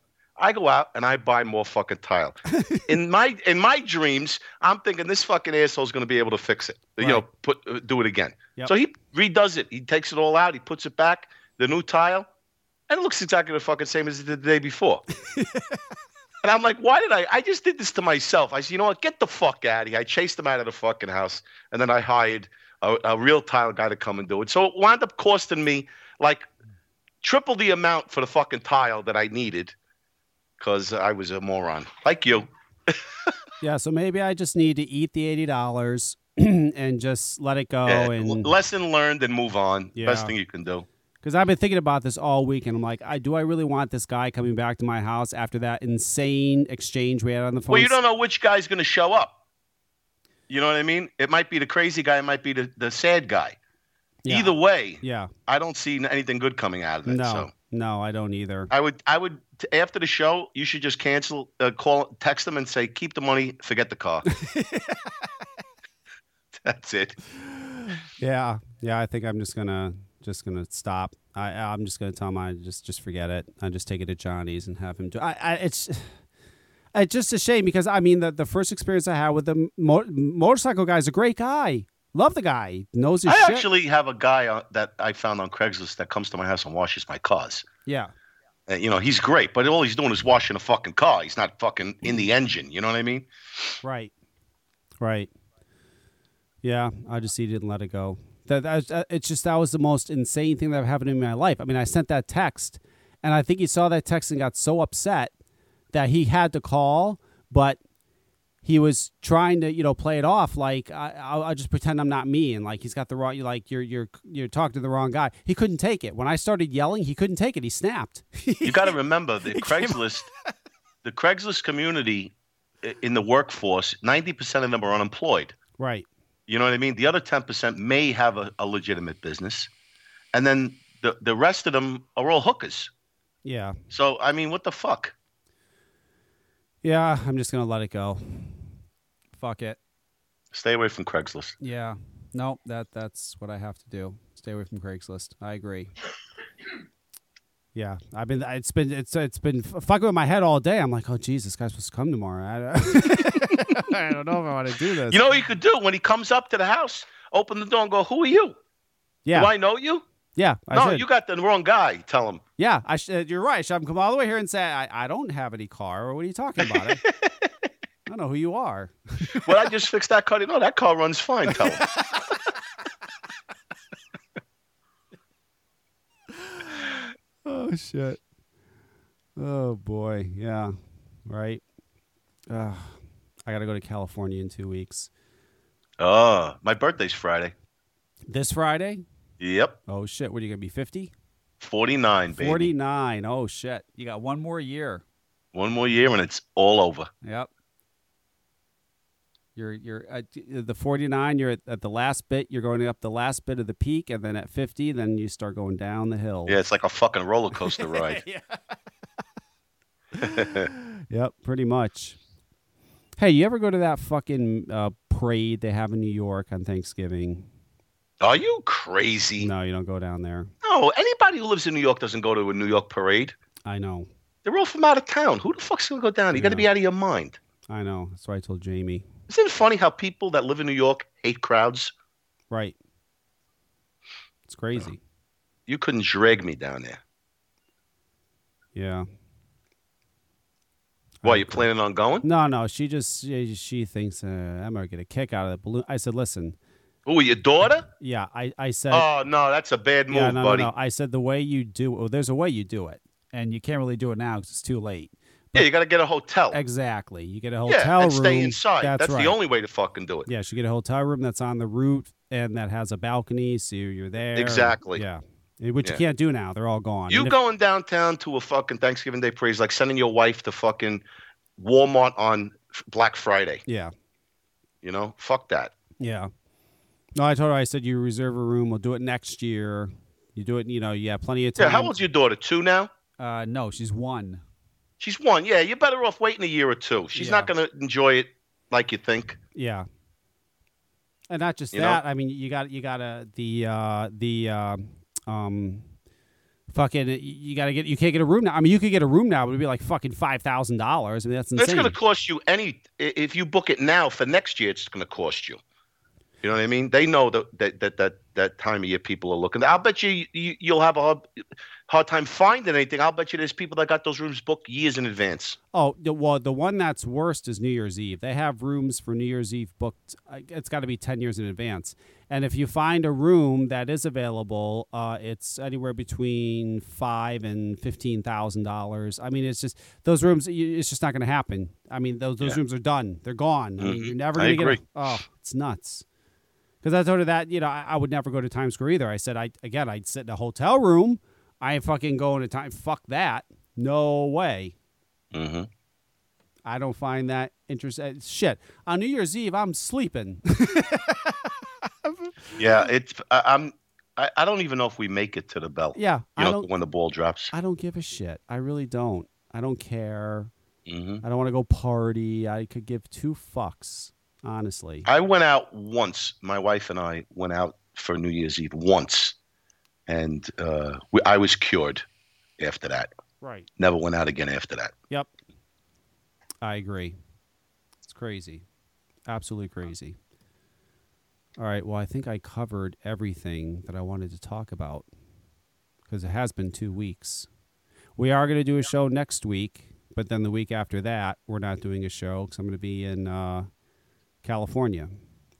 I go out and I buy more fucking tile. (laughs) in my in my dreams, I'm thinking this fucking asshole's going to be able to fix it. You know, put uh, do it again. Yep. So he redoes it. He takes it all out. He puts it back. The new tile, and it looks exactly the fucking same as it did the day before. (laughs) and I'm like, why did I? I just did this to myself. I said, you know what? Get the fuck out of here. I chased him out of the fucking house, and then I hired a, a real tile guy to come and do it. So it wound up costing me like triple the amount for the fucking tile that I needed because I was a moron, like you. (laughs) Yeah, so maybe I just need to eat the eighty dollars (clears throat) and just let it go. Yeah, and lesson learned and move on. Yeah. Best thing you can do. because I've been thinking about this all week, and I'm like, I do I really want this guy coming back to my house after that insane exchange we had on the phone? Well, you don't know which guy's going to show up. You know what I mean? It might be the crazy guy. It might be the, the sad guy. Yeah. Either way, Yeah, I don't see anything good coming out of it. no, So no, I don't either. I would, I would, after the show, you should just cancel, uh, call, text them and say, keep the money, forget the car. (laughs) (laughs) That's it. Yeah, yeah, I think I'm just gonna just gonna stop. I I'm just gonna tell him I just just forget it. I just take it to Johnny's and have him do. I, I it's. It's just a shame because I mean the, the first experience I had with the mo- motorcycle guy is a great guy. Love the guy. Knows his I shit. actually have a guy that I found on Craigslist that comes to my house and washes my cars. yeah. Uh, you know, he's great, but all he's doing is washing a fucking car. He's not fucking in the engine. You know what I mean? Right. Right. Yeah, I just he didn't let it go. That, that uh, it's just that was the most insane thing that happened in my life. I mean, I sent that text, and I think he saw that text and got so upset that he had to call, but he was trying to you know play it off like I, I'll, I'll just pretend I'm not me and like he's got the wrong you like you're you're you're talking to the wrong guy. He couldn't take it when I started yelling. He couldn't take it. He snapped. (laughs) You got to remember the Craigslist, the Craigslist community in the workforce, 90% of them are unemployed. right. You know what I mean? The other 10% may have a, a legitimate business. And then the, the rest of them are all hookers. Yeah. So, I mean, what the fuck? Yeah. I'm just gonna let it go. Fuck it. Stay away from Craigslist. Yeah. No, that that's what I have to do. Stay away from Craigslist. I agree. (laughs) Yeah, I've been. It's been. It's it's been fucking with my head all day. I'm like, oh Jesus, this guy's supposed to come tomorrow. I don't, (laughs) I don't know if I want to do this. You know what you could do? When he comes up to the house, open the door and go, Who are you? yeah, Do I know you? yeah. I no, should. you got the wrong guy. Tell him. yeah, I should. Uh, you're right. I should have him come all the way here and say, I, I don't have any car. Or what are you talking about? (laughs) I, know who you are. (laughs) Well, I just fixed that car. No, that car runs fine. Tell (laughs) him. Oh shit. Oh boy, yeah, right. Uh, I gotta go to California in two weeks. oh, my birthday's Friday. This Friday? Yep. Oh shit! What are you gonna be? Fifty? 49, baby. Forty nine. Oh shit! You got one more year. One more year and it's all over. Yep. You're you're at the forty nine. You're at, at the last bit. You're going up the last bit of the peak, and then at fifty, then you start going down the hill. Yeah, it's like a fucking roller (laughs) coaster ride. (laughs) Yep, pretty much. Hey, you ever go to that fucking uh, parade they have in New York on Thanksgiving? Are you crazy? No, you don't go down there. No, anybody who lives in New York doesn't go to a New York parade. I know. They're all from out of town. Who the fuck's gonna go down? You got to be out of your mind. I know. That's why I told Jamie. Isn't it funny how people that live in New York hate crowds? Right. It's crazy. You couldn't drag me down there. Yeah. Why you planning on going? No, no. She just she, she thinks uh, I'm gonna get a kick out of the balloon. I said, listen. Oh, your daughter? Yeah, I I said. Oh no, that's a bad move, yeah, no, buddy. no, no. I said the way you do. Well, there's a way you do it, and you can't really do it now because it's too late. Yeah, you got to get a hotel. Exactly. You get a yeah, hotel and room. stay inside. That's, That's, right. the only way to fucking do it. Yeah, she get a hotel room that's on the roof and that has a balcony, so you're, you're there. Exactly. Yeah, Eh, which Yeah. you can't do now. They're all gone. You if- going downtown to a fucking Thanksgiving Day parade is like sending your wife to fucking Walmart on Black Friday. Yeah, You know, fuck that. yeah. No, I told her. I said you reserve a room. We'll do it next year. You do it. You know, you have plenty of time. Yeah, how old's your daughter? Two now. Uh, no, she's one. She's one. Yeah, you're better off waiting a year or two. She's Yeah. not gonna enjoy it like you think. Yeah. And not just You know? that. I mean, you got you got to the uh, the uh, um, fucking you- got to get you can't get a room now. I mean, you could get a room now, but it'd be like fucking five thousand dollars. I mean, that's insane. It's going to cost you any if you book it now for next year. It's going to cost you. You know what I mean? They know that that that that, that time of year people are looking. I'll bet you, you you'll have a hard, hard time finding anything. I'll bet you there's people that got those rooms booked years in advance. Oh, well, the one that's worst is New Year's Eve. They have rooms for New Year's Eve booked. It's got to be ten years in advance. And if you find a room that is available, uh, it's anywhere between five and fifteen thousand dollars. I mean, it's just those rooms. It's just not going to happen. I mean, those those Yeah. rooms are done. They're gone. I mean, Mhm. you're never going to get. A, oh, it's nuts. Because I told her that you know I, I would never go to Times Square either. I said I again I'd sit in a hotel room. I ain't fucking going to time. Fuck that. No way. Mm-hmm. I don't find that interesting. Shit. On New Year's Eve, I'm sleeping. (laughs) Yeah, it's I, I'm. I, I don't even know if we make it to the bell. yeah. You I know don't. when the ball drops. I don't give a shit. I really don't. I don't care. Mm-hmm. I don't want to go party. I could give two fucks. Honestly. I went out once. My wife and I went out for New Year's Eve once, and uh, we, I was cured after that. Right. Never went out again after that. Yep. I agree. It's crazy. Absolutely crazy. All right. Well, I think I covered everything that I wanted to talk about because it has been two weeks. We are going to do a show next week, but then the week after that, we're not doing a show because I'm going to be in uh, California.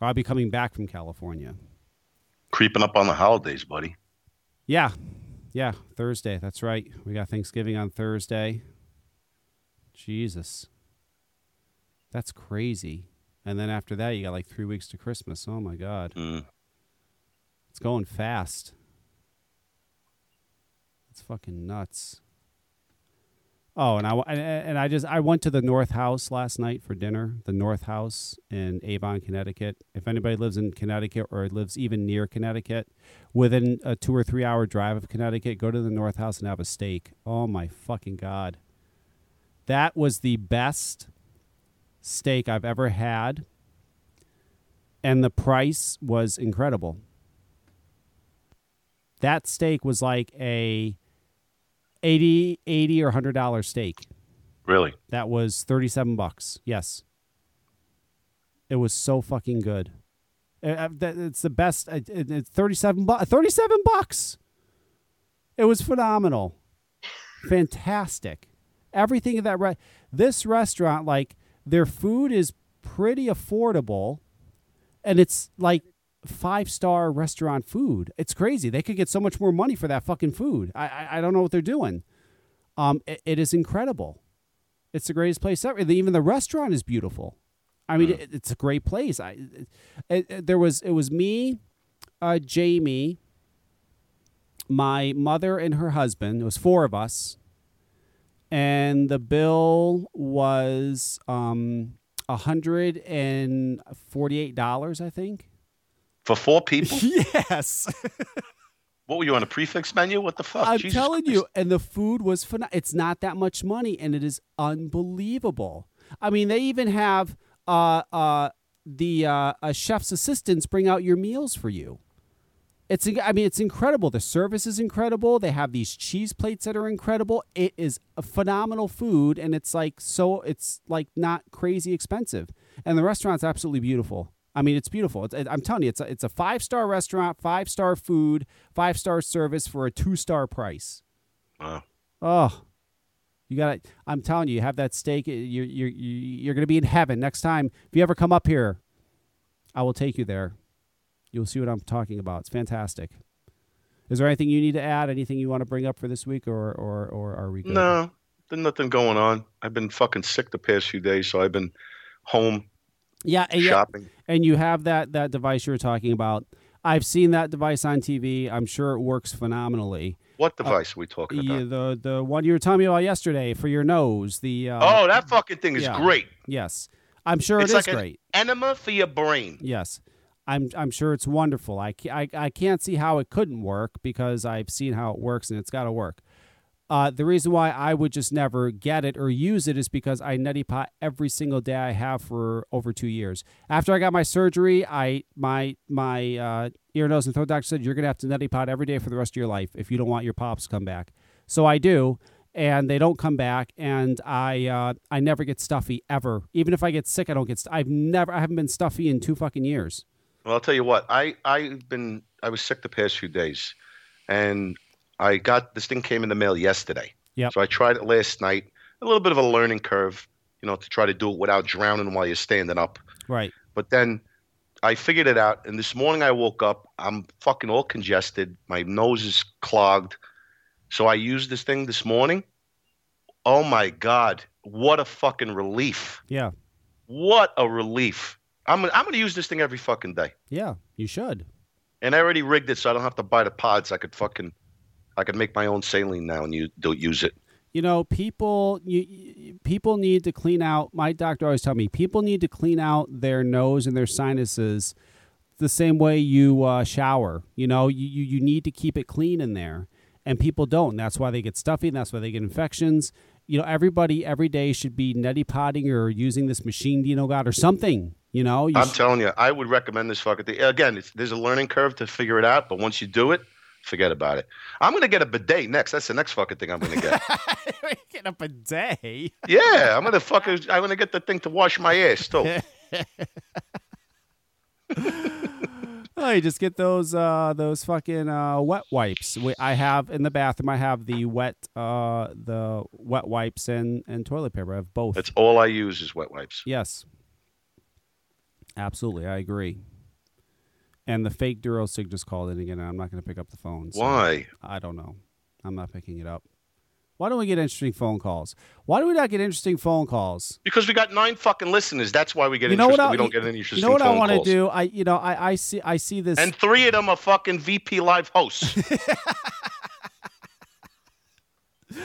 I'll be coming back from California. Creeping up on the holidays, buddy. Yeah. Yeah. Thursday. That's right. We got Thanksgiving on Thursday. Jesus. That's crazy. And then after that, you got like three weeks to Christmas. Oh my God. Mm. It's going fast. It's fucking nuts. Oh, and I and, I just I went to the North House last night for dinner. The North House in Avon, Connecticut. If anybody lives in Connecticut or lives even near Connecticut, within a two or three hour drive of Connecticut, go to the North House and have a steak. Oh my fucking god, that was the best steak I've ever had, and the price was incredible. That steak was like a 80 80 or 100 dollar steak. Really? That was 37 bucks. Yes. It was so fucking good. Uh, uh, It's the best. uh, It's 37 bucks. 37 bucks. It was phenomenal. Fantastic. Everything in that re- this restaurant like their food is pretty affordable and it's like five star restaurant food. It's crazy. They could get so much more money for that fucking food. I I, I don't know what they're doing. Um, it, it is incredible. It's the greatest place ever. Even the restaurant is beautiful. I mean, it, it's a great place. I it, it- there was it was me, uh, Jamie, my mother and her husband. It was four of us, and the bill was um hundred and forty eight dollars, I think. For four people? (laughs) yes. what were you on a prefix menu? What the fuck? I'm Jesus telling Christ. you, and the food was phenomenal. It's not that much money, and it is unbelievable. I mean, they even have uh, uh, the uh, uh, chef's assistants bring out your meals for you. It's, I mean, it's incredible. The service is incredible. They have these cheese plates that are incredible. It is a phenomenal food, and it's like so. It's like not crazy expensive, and the restaurant's absolutely beautiful. I mean, it's beautiful. It's, I'm telling you, it's a, it's a five star restaurant, five star food, five star service for a two star price. Wow. Oh, you got to I'm telling you, you have that steak. Eh, you're you're you're going to be in heaven next time. If you ever come up here, I will take you there. You'll see what I'm talking about. It's fantastic. Is there anything you need to add? Anything you want to bring up for this week, or or or are we good? No, there's nothing going on. I've been fucking sick the past few days, so I've been home Yeah, and yeah, and you have that that device you were talking about. I've seen that device on TV. I'm sure it works phenomenally. What device are we talking about? Yeah, the the one you were telling me about yesterday for your nose. The uh, oh, that fucking thing is yeah. great. Yes, I'm sure it's it is like great. enema for your brain. Yes. I'm I'm sure it's wonderful. I, I, I can't see how it couldn't work because I've seen how it works and it's got to work. Uh, the reason why I would just never get it or use it is because I neti pot every single day I have for over two years. After I got my surgery, I my my uh, ear, nose, and throat doctor said you're gonna have to neti pot every day for the rest of your life if you don't want your polyps to come back. So I do, and they don't come back, and I uh, I never get stuffy ever. Even if I get sick, I don't get. St- I've never I haven't been stuffy in two fucking years. Well, I'll tell you what. I I've been I was sick the past few days, and I got this thing came in the mail yesterday. Yep. So I tried it last night. A little bit of a learning curve, you know, to try to do it without drowning while you're standing up. Right. But then I figured it out, and this morning I woke up. I'm fucking all congested. My nose is clogged. So I used this thing this morning. Oh my god, what a fucking relief! Yeah. What a relief! I'm I'm gonna use this thing every fucking day. Yeah. You should. And I already rigged it so I don't have to buy the pods. I could fucking, I could make my own saline now and you don't use it. you know people you, you- people need to clean out my doctor always tell me people need to clean out their nose and their sinuses the same way you uh, shower you know you, you, you need to keep it clean in there and people don't that's why they get stuffy and that's why they get infections you know everybody every day should be neti potting or using this machine Dino got or something you know you I'm sh- telling you, I would recommend this fucking thing. Again, it's, there's a learning curve to figure it out, but once you do it, forget about it. I'm gonna get a bidet next. That's the next fucking thing I'm gonna get. (laughs) get up a day yeah, I'm gonna fucking, I'm gonna get the thing to wash my ass too. (laughs) Oh, you just get those uh, those fucking uh, wet wipes. We, I have in the bathroom. I have the wet uh, the wet wipes and, and toilet paper. I have both. That's all I use is wet wipes. yes, absolutely. I agree. And the fake Durosig just called in again. And I'm not going to pick up the phone. so Why? I don't know. I'm not picking it up. Why don't we get interesting phone calls? Why do we not get interesting phone calls? Because we got nine fucking listeners. That's why we get you know what? I, we don't get any interesting You know what I want to do? I you know I, I see I see this. And three of them are fucking VP Live hosts. (laughs)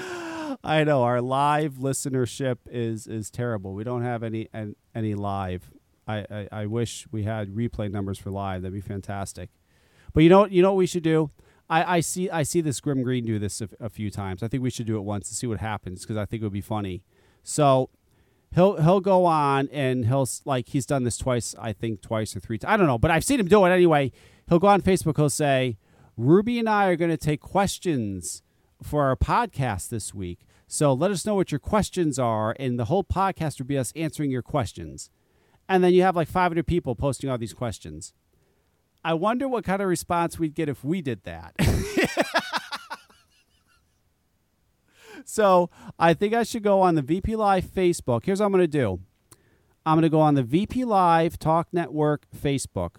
I know our live listenership is is terrible. We don't have any an- any live. I, I, I wish we had replay numbers for live. That'd be fantastic. But you know what? You know what we should do. I, I see I see this Grimm Green do this a, a few times. I think we should do it once to see what happens because I think it would be funny. So he'll he'll go on and he'll like he's done this twice. I think twice or three. times. I don't know, but I've seen him do it anyway. He'll go on Facebook. He'll say, "Ruby and I are going to take questions for our podcast this week. So let us know what your questions are, and the whole podcast will be us answering your questions." And then you have like 500 people posting all these questions. I wonder what kind of response we'd get if we did that. (laughs) so I think I should go on the VP Live Facebook. Here's what I'm going to do I'm going to go on the VP Live Talk Network Facebook.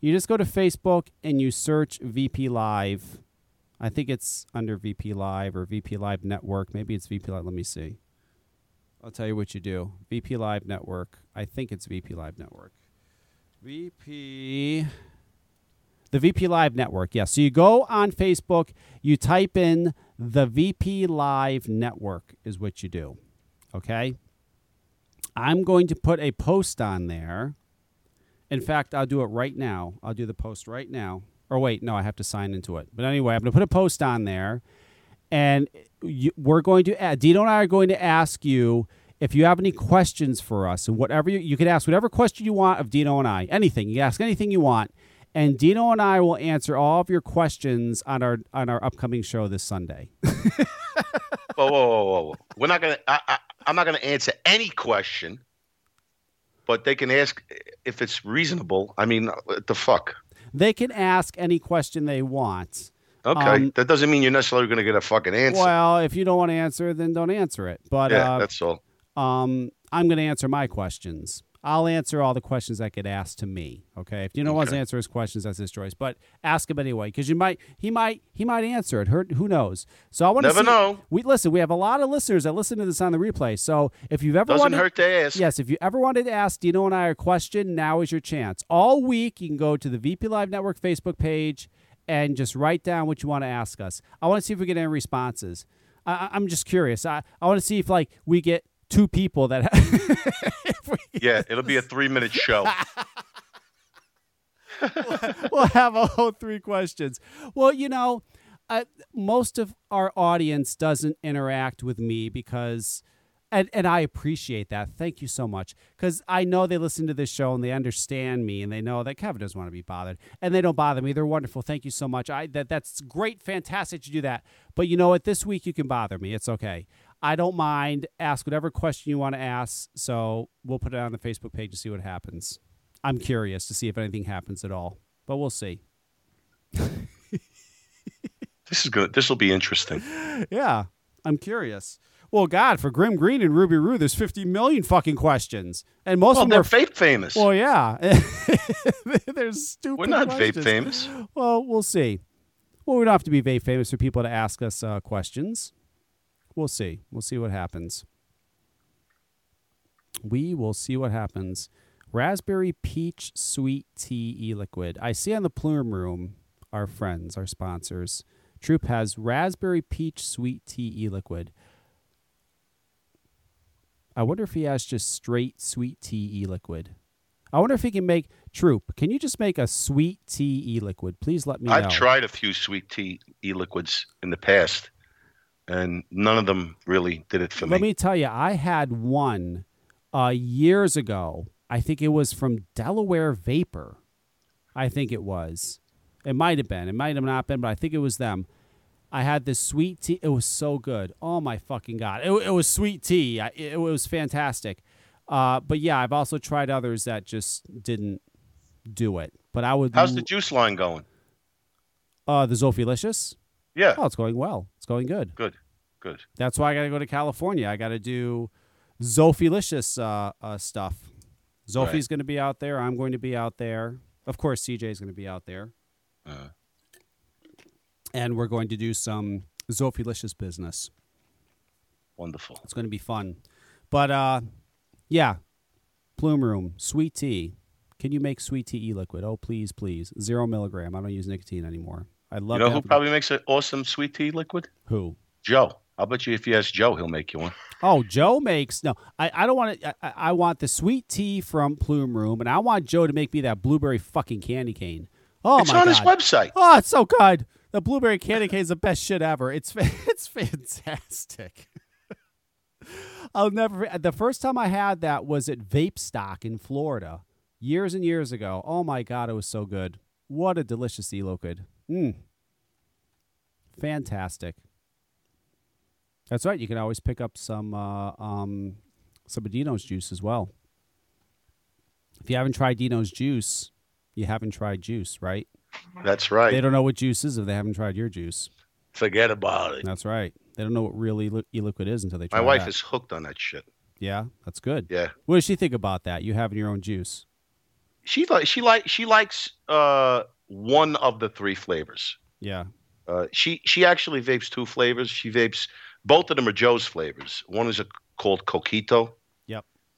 You just go to Facebook and you search VP Live. I think it's under VP Live or VP Live Network. Maybe it's VP Live. Let me see. I'll tell you what you do. VP Live Network. I think it's VP Live Network. VP. The VP Live Network. Yes. So you go on Facebook, you type in the VP Live Network, is what you do. Okay. I'm going to put a post on there. In fact, I'll do it right now. I'll do the post right now. Or wait, no, I have to sign into it. But anyway, I'm going to put a post on there. And you, we're going to add, Dino and I are going to ask you if you have any questions for us. And whatever you, you can ask whatever question you want of Dino and I. Anything. You can ask anything you want. And Dino and I will answer all of your questions on our on our upcoming show this Sunday. (laughs) whoa, whoa, whoa, whoa, whoa. We're not gonna. I, I, I'm not gonna answer any question, but they can ask if it's reasonable. I mean, what the fuck. They can ask any question they want. Okay, Um, that doesn't mean you're necessarily gonna get a fucking answer. Well, if you don't want to answer, then don't answer it. But yeah, uh, that's all. um, I'm going to answer my questions. I'll answer all the questions that get asked to me. Okay, if you don't want to answer his questions, that's his choice. But ask him anyway, because you might, he might, he might answer it. Who, who knows? So I want to Never know. We listen. We have a lot of listeners that listen to this on the replay. So if you've ever Doesn't wanted, hurt to ask. Yes, if you ever wanted to ask Dino and I a question, now is your chance. All week, you can go to the VP Live Network Facebook page and just write down what you want to ask us. I want to see if we get any responses. I, I'm just curious. I, I want to see if like we get two people that. (laughs) Yeah, it'll be a three minute show. (laughs) we'll have a whole three questions. Well, you know, I, most of our audience doesn't interact with me because and and I appreciate that. Thank you so much cuz I know they listen to this show and they understand me and they know that Kevin doesn't want to be bothered and they don't bother me. They're wonderful. Thank you so much. I that that's great, fantastic to do that. But you know what? This week you can bother me. It's okay. I don't mind. Ask whatever question you want to ask. So we'll put it on the Facebook page and see what happens. I'm curious to see if anything happens at all, but we'll see. (laughs) This is good. This will be interesting. (laughs) Yeah, I'm curious. Well, God, for Grimm Green and Ruby Roo, there's 50 million fucking questions, and most Well, of them they're are. vape famous. well, yeah, (laughs) there's stupid. We're not vape famous. Well, we'll see. Well, we don't have to be vape famous for people to ask us uh, questions. We'll see. We'll see what happens. We will see what happens. Raspberry peach sweet tea e liquid. I see on the Plume Room, our friends, our sponsors. Troop has raspberry peach sweet tea e liquid. I wonder if he has just straight sweet tea e liquid. I wonder if he can make Troop. Can you just make a sweet tea e liquid? Please let me know. I've tried a few sweet tea e-liquids in the past, and none of them really did it for Let me. Let me tell you, I had one uh, years ago. I think it was from Delaware Vapor. I think it was. It might have been. It might have not been, but I think it was them. I had this sweet tea. It was so good. Oh my fucking god! It, it was sweet tea. I, it, was fantastic. Uh, but yeah, I've also tried others that just didn't do it. But I would. How's the juice line going? uh, the Zophilicious? Yeah, Oh, it's going well. It's going good. good, good. That's why I got to go to California. I got to do Zophilicious uh, uh, stuff. Zophie's Right. going to be out there. I'm going to be out there. Of course, CJ's going to be out there. Uh, And we're going to do some Zophilicious business. wonderful. It's going to be fun. But uh, yeah, Plume Room, sweet tea. Can you make sweet tea e-liquid? Oh, please, please. Zero milligram. I don't use nicotine anymore. I love You know who probably makes an awesome sweet tea liquid? who? Joe. I'll bet you if you ask Joe, he'll make you one. Oh, Joe makes no. I, I don't want to. I, I want the sweet tea from Plume Room, and I want Joe to make me that blueberry fucking candy cane. Oh it's my on god! his website. Oh, it's so good. The blueberry candy cane is the best shit ever. It's (laughs) it's fantastic. I'll never. The first time I had that was at Vape Stock in Florida, years and years ago. Oh my god, it was so good. What a delicious e-liquid. Mm. Fantastic. That's right. You can always pick up some uh, um, some Dino's juice as well. If you haven't tried Dino's juice, you haven't tried juice, right? That's right. They don't know what juice is if they haven't tried your juice. Forget about it. That's right. They don't know what real e- e-liquid is until they try it. My wife that. is hooked on that shit. Yeah, that's good. Yeah. What does she think about that? You having your own juice? She like she like she likes uh one of the three flavors. Yeah. Uh, she she actually vapes two flavors. She vapes both of them are Joe's flavors. One is a, called Coquito.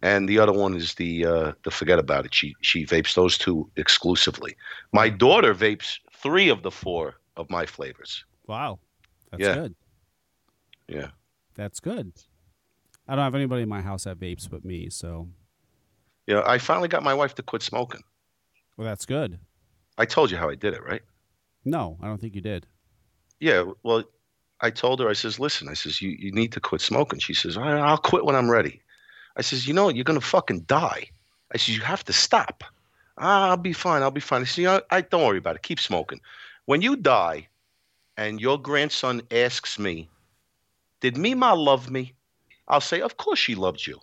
And the other one is the uh, the forget about it. She she vapes those two exclusively. My daughter vapes three of the four of my flavors. Wow. That's Yeah. good. Yeah. That's good. I don't have anybody in my house that vapes but me, so Yeah. I finally got my wife to quit smoking. well, that's good. I told you how I did it, right? No, I don't think you did. Yeah. Well, I told her. I says, listen. I says, you you need to quit smoking. She says, I'll quit when I'm ready. I says, you know, you're gonna fucking die. I says, you have to stop. Ah, I'll be fine. I'll be fine. I says, you know, I don't worry about it. Keep smoking. When you die, and your grandson asks me, did Mima love me? I'll say, of course she loved you,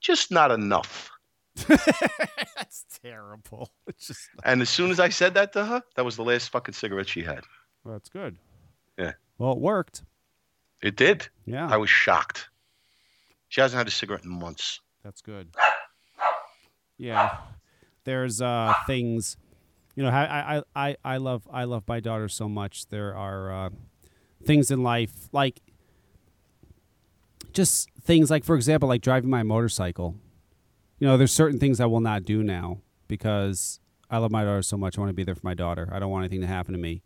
just not enough. (laughs) that's terrible. (laughs) It's just And as soon as I said that to her, that was the last fucking cigarette she had. well, that's good. Yeah. Well, it worked. It did. Yeah. I was shocked. She hasn't had a cigarette in months. That's good. Yeah, there's uh, things, you know. I, I I I love I love my daughter so much. There are uh, things in life like just things like, for example, like driving my motorcycle. You know, there's certain things I will not do now because I love my daughter so much. I want to be there for my daughter. I don't want anything to happen to me.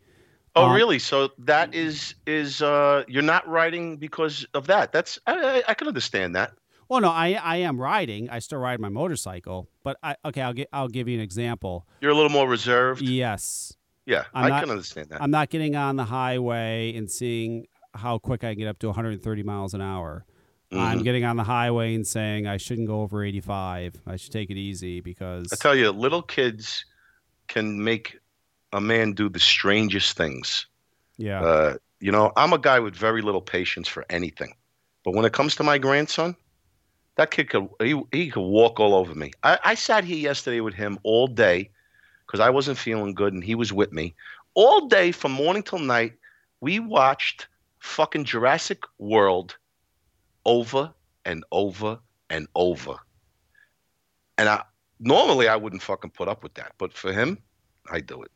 Oh, Um, really? So that is is uh you're not riding because of that. That's I I, I can understand that. Well, no, I I am riding. I still ride my motorcycle, but I okay. I'll get I'll give you an example. You're a little more reserved. Yes. Yeah, I'm I not- can understand that. I'm not getting on the highway and seeing how quick I can get up to 130 miles an hour. I'm Mhm. getting on the highway and saying I shouldn't go over 85. I should take it easy because I tell you, little kids can make a man do the strangest things. yeah, Uh, you know, I'm a guy with very little patience for anything, but when it comes to my grandson, that kid could he, he could walk all over me. I, I sat here yesterday with him all day because I wasn't feeling good, and he was with me all day from morning till night. We watched fucking Jurassic World over and over and over, and I normally I wouldn't fucking put up with that, but for him, I do it.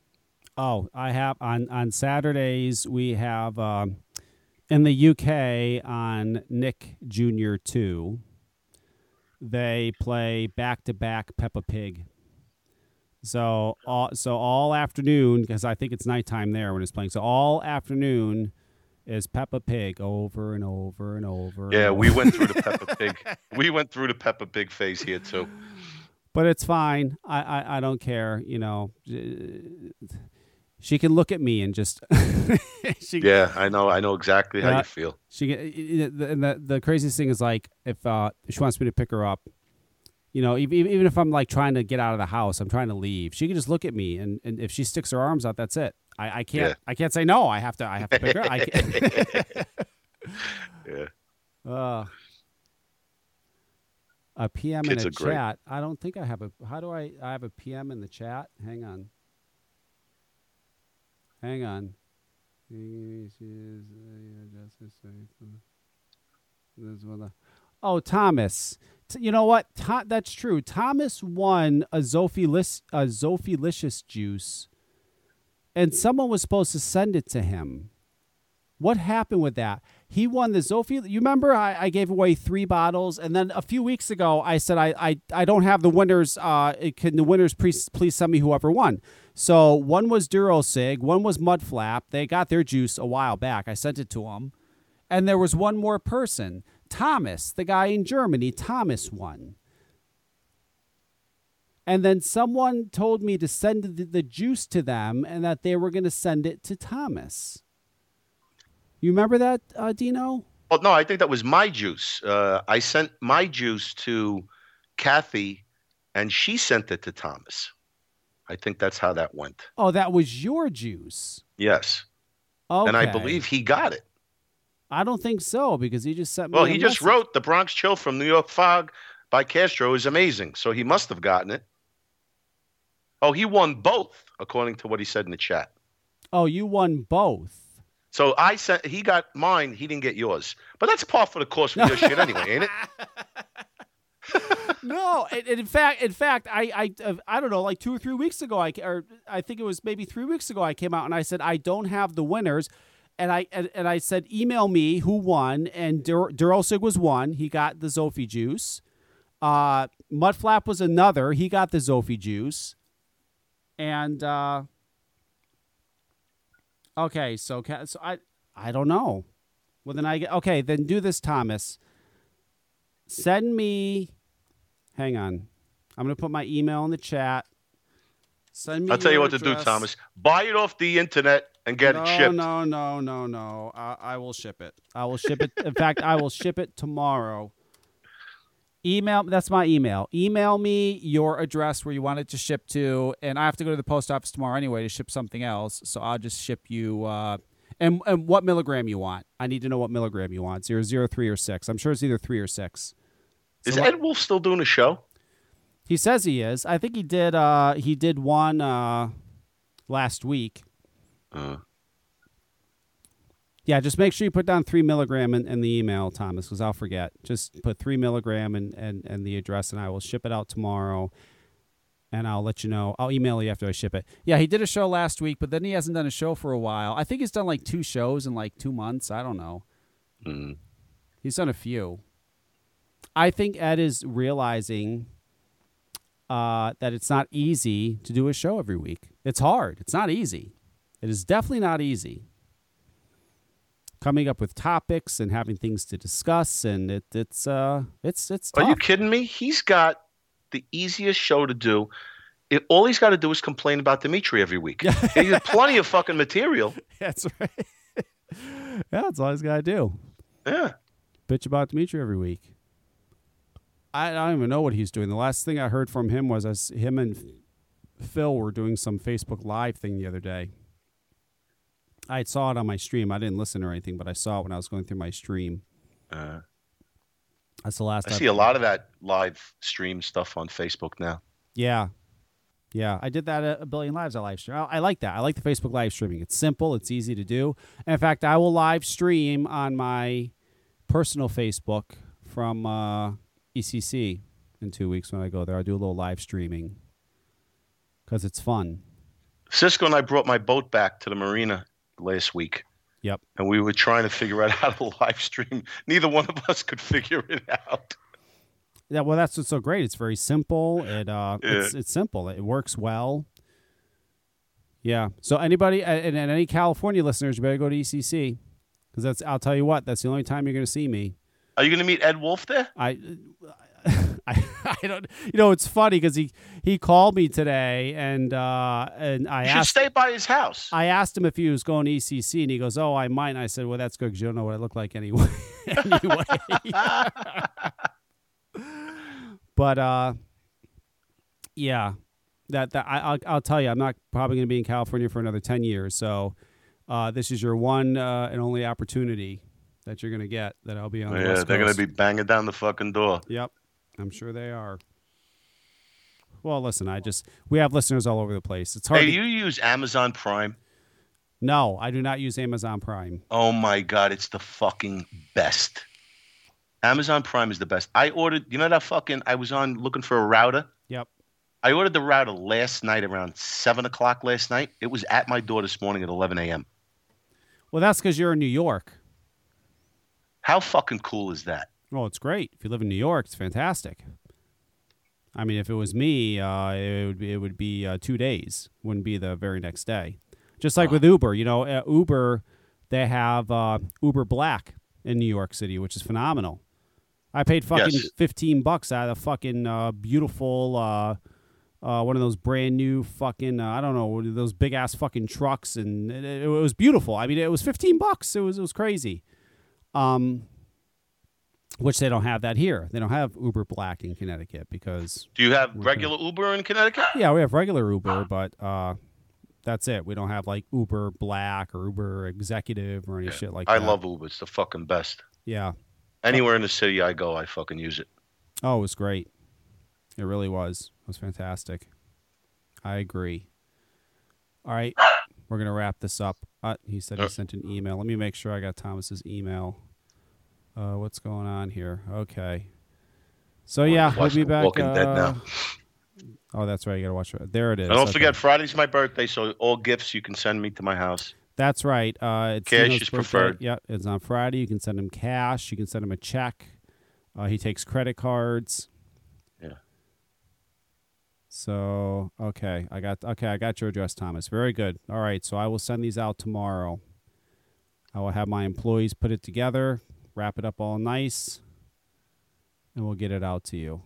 Oh, I have on on Saturdays we have um, in the UK on Nick Junior two. They play back to back Peppa Pig. So all so all afternoon because I think it's nighttime there when it's playing. So all afternoon is Peppa Pig over and over and over. and Yeah, we over. went through the Peppa (laughs) Pig. We went through the Peppa Pig phase here too. but it's fine. I, I, I don't care. You know, she can look at me and just (laughs) she Yeah, I know. I know exactly how you feel. She and the the craziest thing is like if uh she wants me to pick her up, you know, even even if I'm like trying to get out of the house, I'm trying to leave. She can just look at me, and, and if she sticks her arms out, that's it. I, I can't Yeah. I can't say no. I have to I have to pick her. up. (laughs) Yeah. (laughs) uh, a PM Kids in a great. chat. I don't think I have a. How do I? I have a PM in the chat. Hang on. Hang on. Oh, Thomas. You know what? Tho- that's true. Thomas won a Zophilis- a Zophilicious juice, and someone was supposed to send it to him. What happened with that? He won the Zophi. You remember I, I gave away three bottles, and then a few weeks ago I said I I, I don't have the winners. Uh, can the winners please please send me whoever won? So one was Durosig, one was Mudflap. They got their juice a while back. I sent it to them, and there was one more person, Thomas, the guy in Germany. Thomas won. And then someone told me to send the, the juice to them, and that they were going to send it to Thomas. You remember that, uh, Dino? Oh no, I think that was my juice. Uh, I sent my juice to Kathy, and she sent it to Thomas. I think that's how that went. Oh, that was your juice. Yes, Okay. and I believe he got it. I don't think so because he just sent me. Well, he just wrote "The Bronx Chill" from New York Fog by Castro is amazing, so he must have gotten it. Oh, he won both, according to what he said in the chat. Oh, you won both. So I sent. He got mine. He didn't get yours. But that's par for the course with your shit anyway, ain't it? (laughs) (laughs) no, and, and in fact, in fact, I, I, uh, I don't know, like two or three weeks ago, I, or I think it was maybe three weeks ago, I came out and I said I don't have the winners, and I, and, and I said email me who won, and Dur- Durosig was one, he got the Zophie juice. Uh, Mudflap was another, he got the Zophie juice, and uh, okay, so so I, I don't know. Well, then I okay. Then do this, Thomas. Send me. Hang on. I'm gonna put my email in the chat. Send me. I'll tell you what to do. Thomas. Buy it off the internet and get no, it shipped. No, no, no, no. I, I will ship it. I will ship it. In fact, I will ship it tomorrow. Email. That's my email. Email me your address where you want it to ship to, and I have to go to the post office tomorrow anyway to ship something else. So I'll just ship you. Uh, and and what milligram you want? I need to know what milligram you want. Zero, zero, three, or six. I'm sure it's either three or six. Is So Ed Wolf still doing a show? He says he is. I think he did. Uh, he did one uh, last week. Uh, Yeah, just make sure you put down three milligram in, in the email, Thomas, because I'll forget. Just put three milligram and, and, and the address, and I will ship it out tomorrow. And I'll let you know. I'll email you after I ship it. Yeah, he did a show last week, but then he hasn't done a show for a while. I think he's done like two shows in like two months. I don't know. mm. He's done a few. I think Ed is realizing uh, that it's not easy to do a show every week. It's hard. It's not easy. It is definitely not easy. Coming up with topics and having things to discuss, and it, it's uh, it's it's Are you kidding me? He's got the easiest show to do. it, all he's got to do is complain about Dimitri every week. (laughs) he has got plenty of fucking material. (laughs) That's right. (laughs) yeah, that's all he's got to do. Yeah. Bitch about Dimitri every week. I, I don't even know what he's doing. The last thing I heard from him was as him and Phil were doing some Facebook Live thing the other day. I saw it on my stream. I didn't listen or anything, but I saw it when I was going through my stream. Uh, That's the last. I I've- see a lot of that live stream stuff on Facebook now. Yeah. Yeah, I did that at a billion lives. I live stream. I, I like that. I like the Facebook live streaming. It's simple. It's easy to do. And in fact, I will live stream on my personal Facebook from uh, ECC in two weeks when I go there. I'll do a little live streaming because it's fun. Cisco and I brought my boat back to the marina last week. Yep. And we were trying to figure out (laughs) how to live stream. Neither one of us could figure it out. Yeah, well, that's what's so great. It's very simple. It uh, it's it's simple. It works well. Yeah. So anybody and, and any California listeners, you better go to ECC because that's. I'll tell you what. That's the only time you're going to see me. Are you going to meet Ed Wolf there? I, (laughs) I, I don't. You know, it's funny because he he called me today and uh and I You should asked stay by his house. I asked him if he was going to ECC and he goes, "Oh, I might." And I said, "Well, that's good because you don't know what I look like (laughs) anyway." anyway. (laughs) but uh, yeah, that that I, I'll I'll tell you, I'm not probably going to be in California for another ten years. So uh, this is your one uh, and only opportunity that you're going to get that I'll be on. the yeah, they're going to be banging down the fucking door. Yep, I'm sure they are. Well, listen, I just we have listeners all over the place. It's hard. Hey, to, you use Amazon Prime? no, I do not use Amazon Prime. Oh my god, it's the fucking best. Amazon Prime is the best. I ordered, you know that fucking I was on looking for a router. Yep. I ordered the router last night around seven o'clock last night. It was at my door this morning at eleven a.m. Well, that's because you're in New York. How fucking cool is that? Well, it's great. If you live in New York, it's fantastic. I mean, if it was me, uh, it would be, it would be uh, two days. Wouldn't be the very next day. Just like with Uber, you know, uh, Uber, they have uh, Uber Black in New York City, which is phenomenal. I paid fucking Yes. fifteen bucks out of the fucking uh, beautiful, uh, uh, one of those brand new fucking, uh, I don't know, those big ass fucking trucks, and it, it was beautiful. I mean, it was fifteen bucks. It was it was crazy. Um, which they don't have that here. They don't have Uber Black in Connecticut because Do you have regular Uber in Connecticut? yeah, we have regular Uber, but uh, that's it. We don't have like Uber Black or Uber Executive or any shit like I that. I love Uber. It's the fucking best. Yeah. Anywhere in the city I go, I fucking use it. Oh, it was great. It really was. It was fantastic. I agree. All right, we're gonna wrap this up. Uh, he said he Uh. sent an email. Let me make sure I got Thomas's email. Uh, what's going on here? Okay. So yeah, we'll be back. Walking Dead uh, now. Oh, that's right. You gotta watch it. There it is. And don't Okay. forget, Friday's my birthday, so all gifts you can send me to my house. That's right. Uh, it's Cash Dino's is birthday. preferred. Yep, it's on Friday. You can send him cash. You can send him a check. Uh, he takes credit cards. So okay, I got okay. I got your address, Thomas. Very good. All right, so I will send these out tomorrow. I will have my employees put it together, wrap it up all nice, and we'll get it out to you.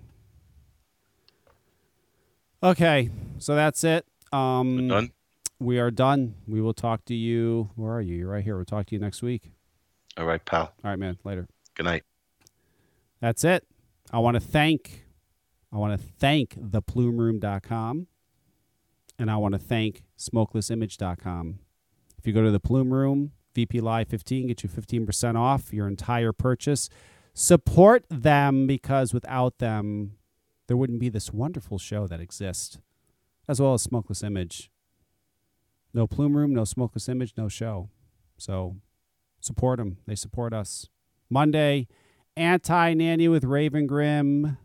Okay, so that's it. Um, done? We are done. We will talk to you. Where are you? You're right here. We'll talk to you next week. All right, pal. All right, man. Later. Good night. That's it. I want to thank I want to thank theplumeroom.com and I want to thank smokelessimage.com. If you go to the Plume Room, VP Live 15 get you 15% off your entire purchase. Support them because without them there wouldn't be this wonderful show that exists as well as Smokeless Image. No Plume Room, no Smokeless Image, no show. So support them. They support us. Monday, Anti Nanny with Raven Grim.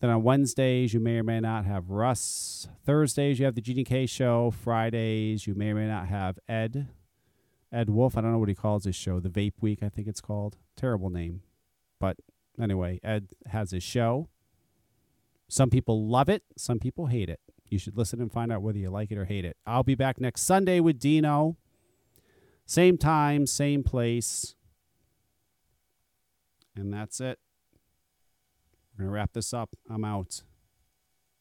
Then on Wednesdays, you may or may not have Russ. Thursdays, you have the GDK show. Fridays, you may or may not have Ed. Ed Wolf. I don't know what he calls his show. The Vape Week, I think it's called. Terrible name. But anyway, Ed has his show. Some people love it, some people hate it. You should listen and find out whether you like it or hate it. I'll be back next Sunday with Dino. Same time, same place. And that's it. Going to wrap this up. I'm out.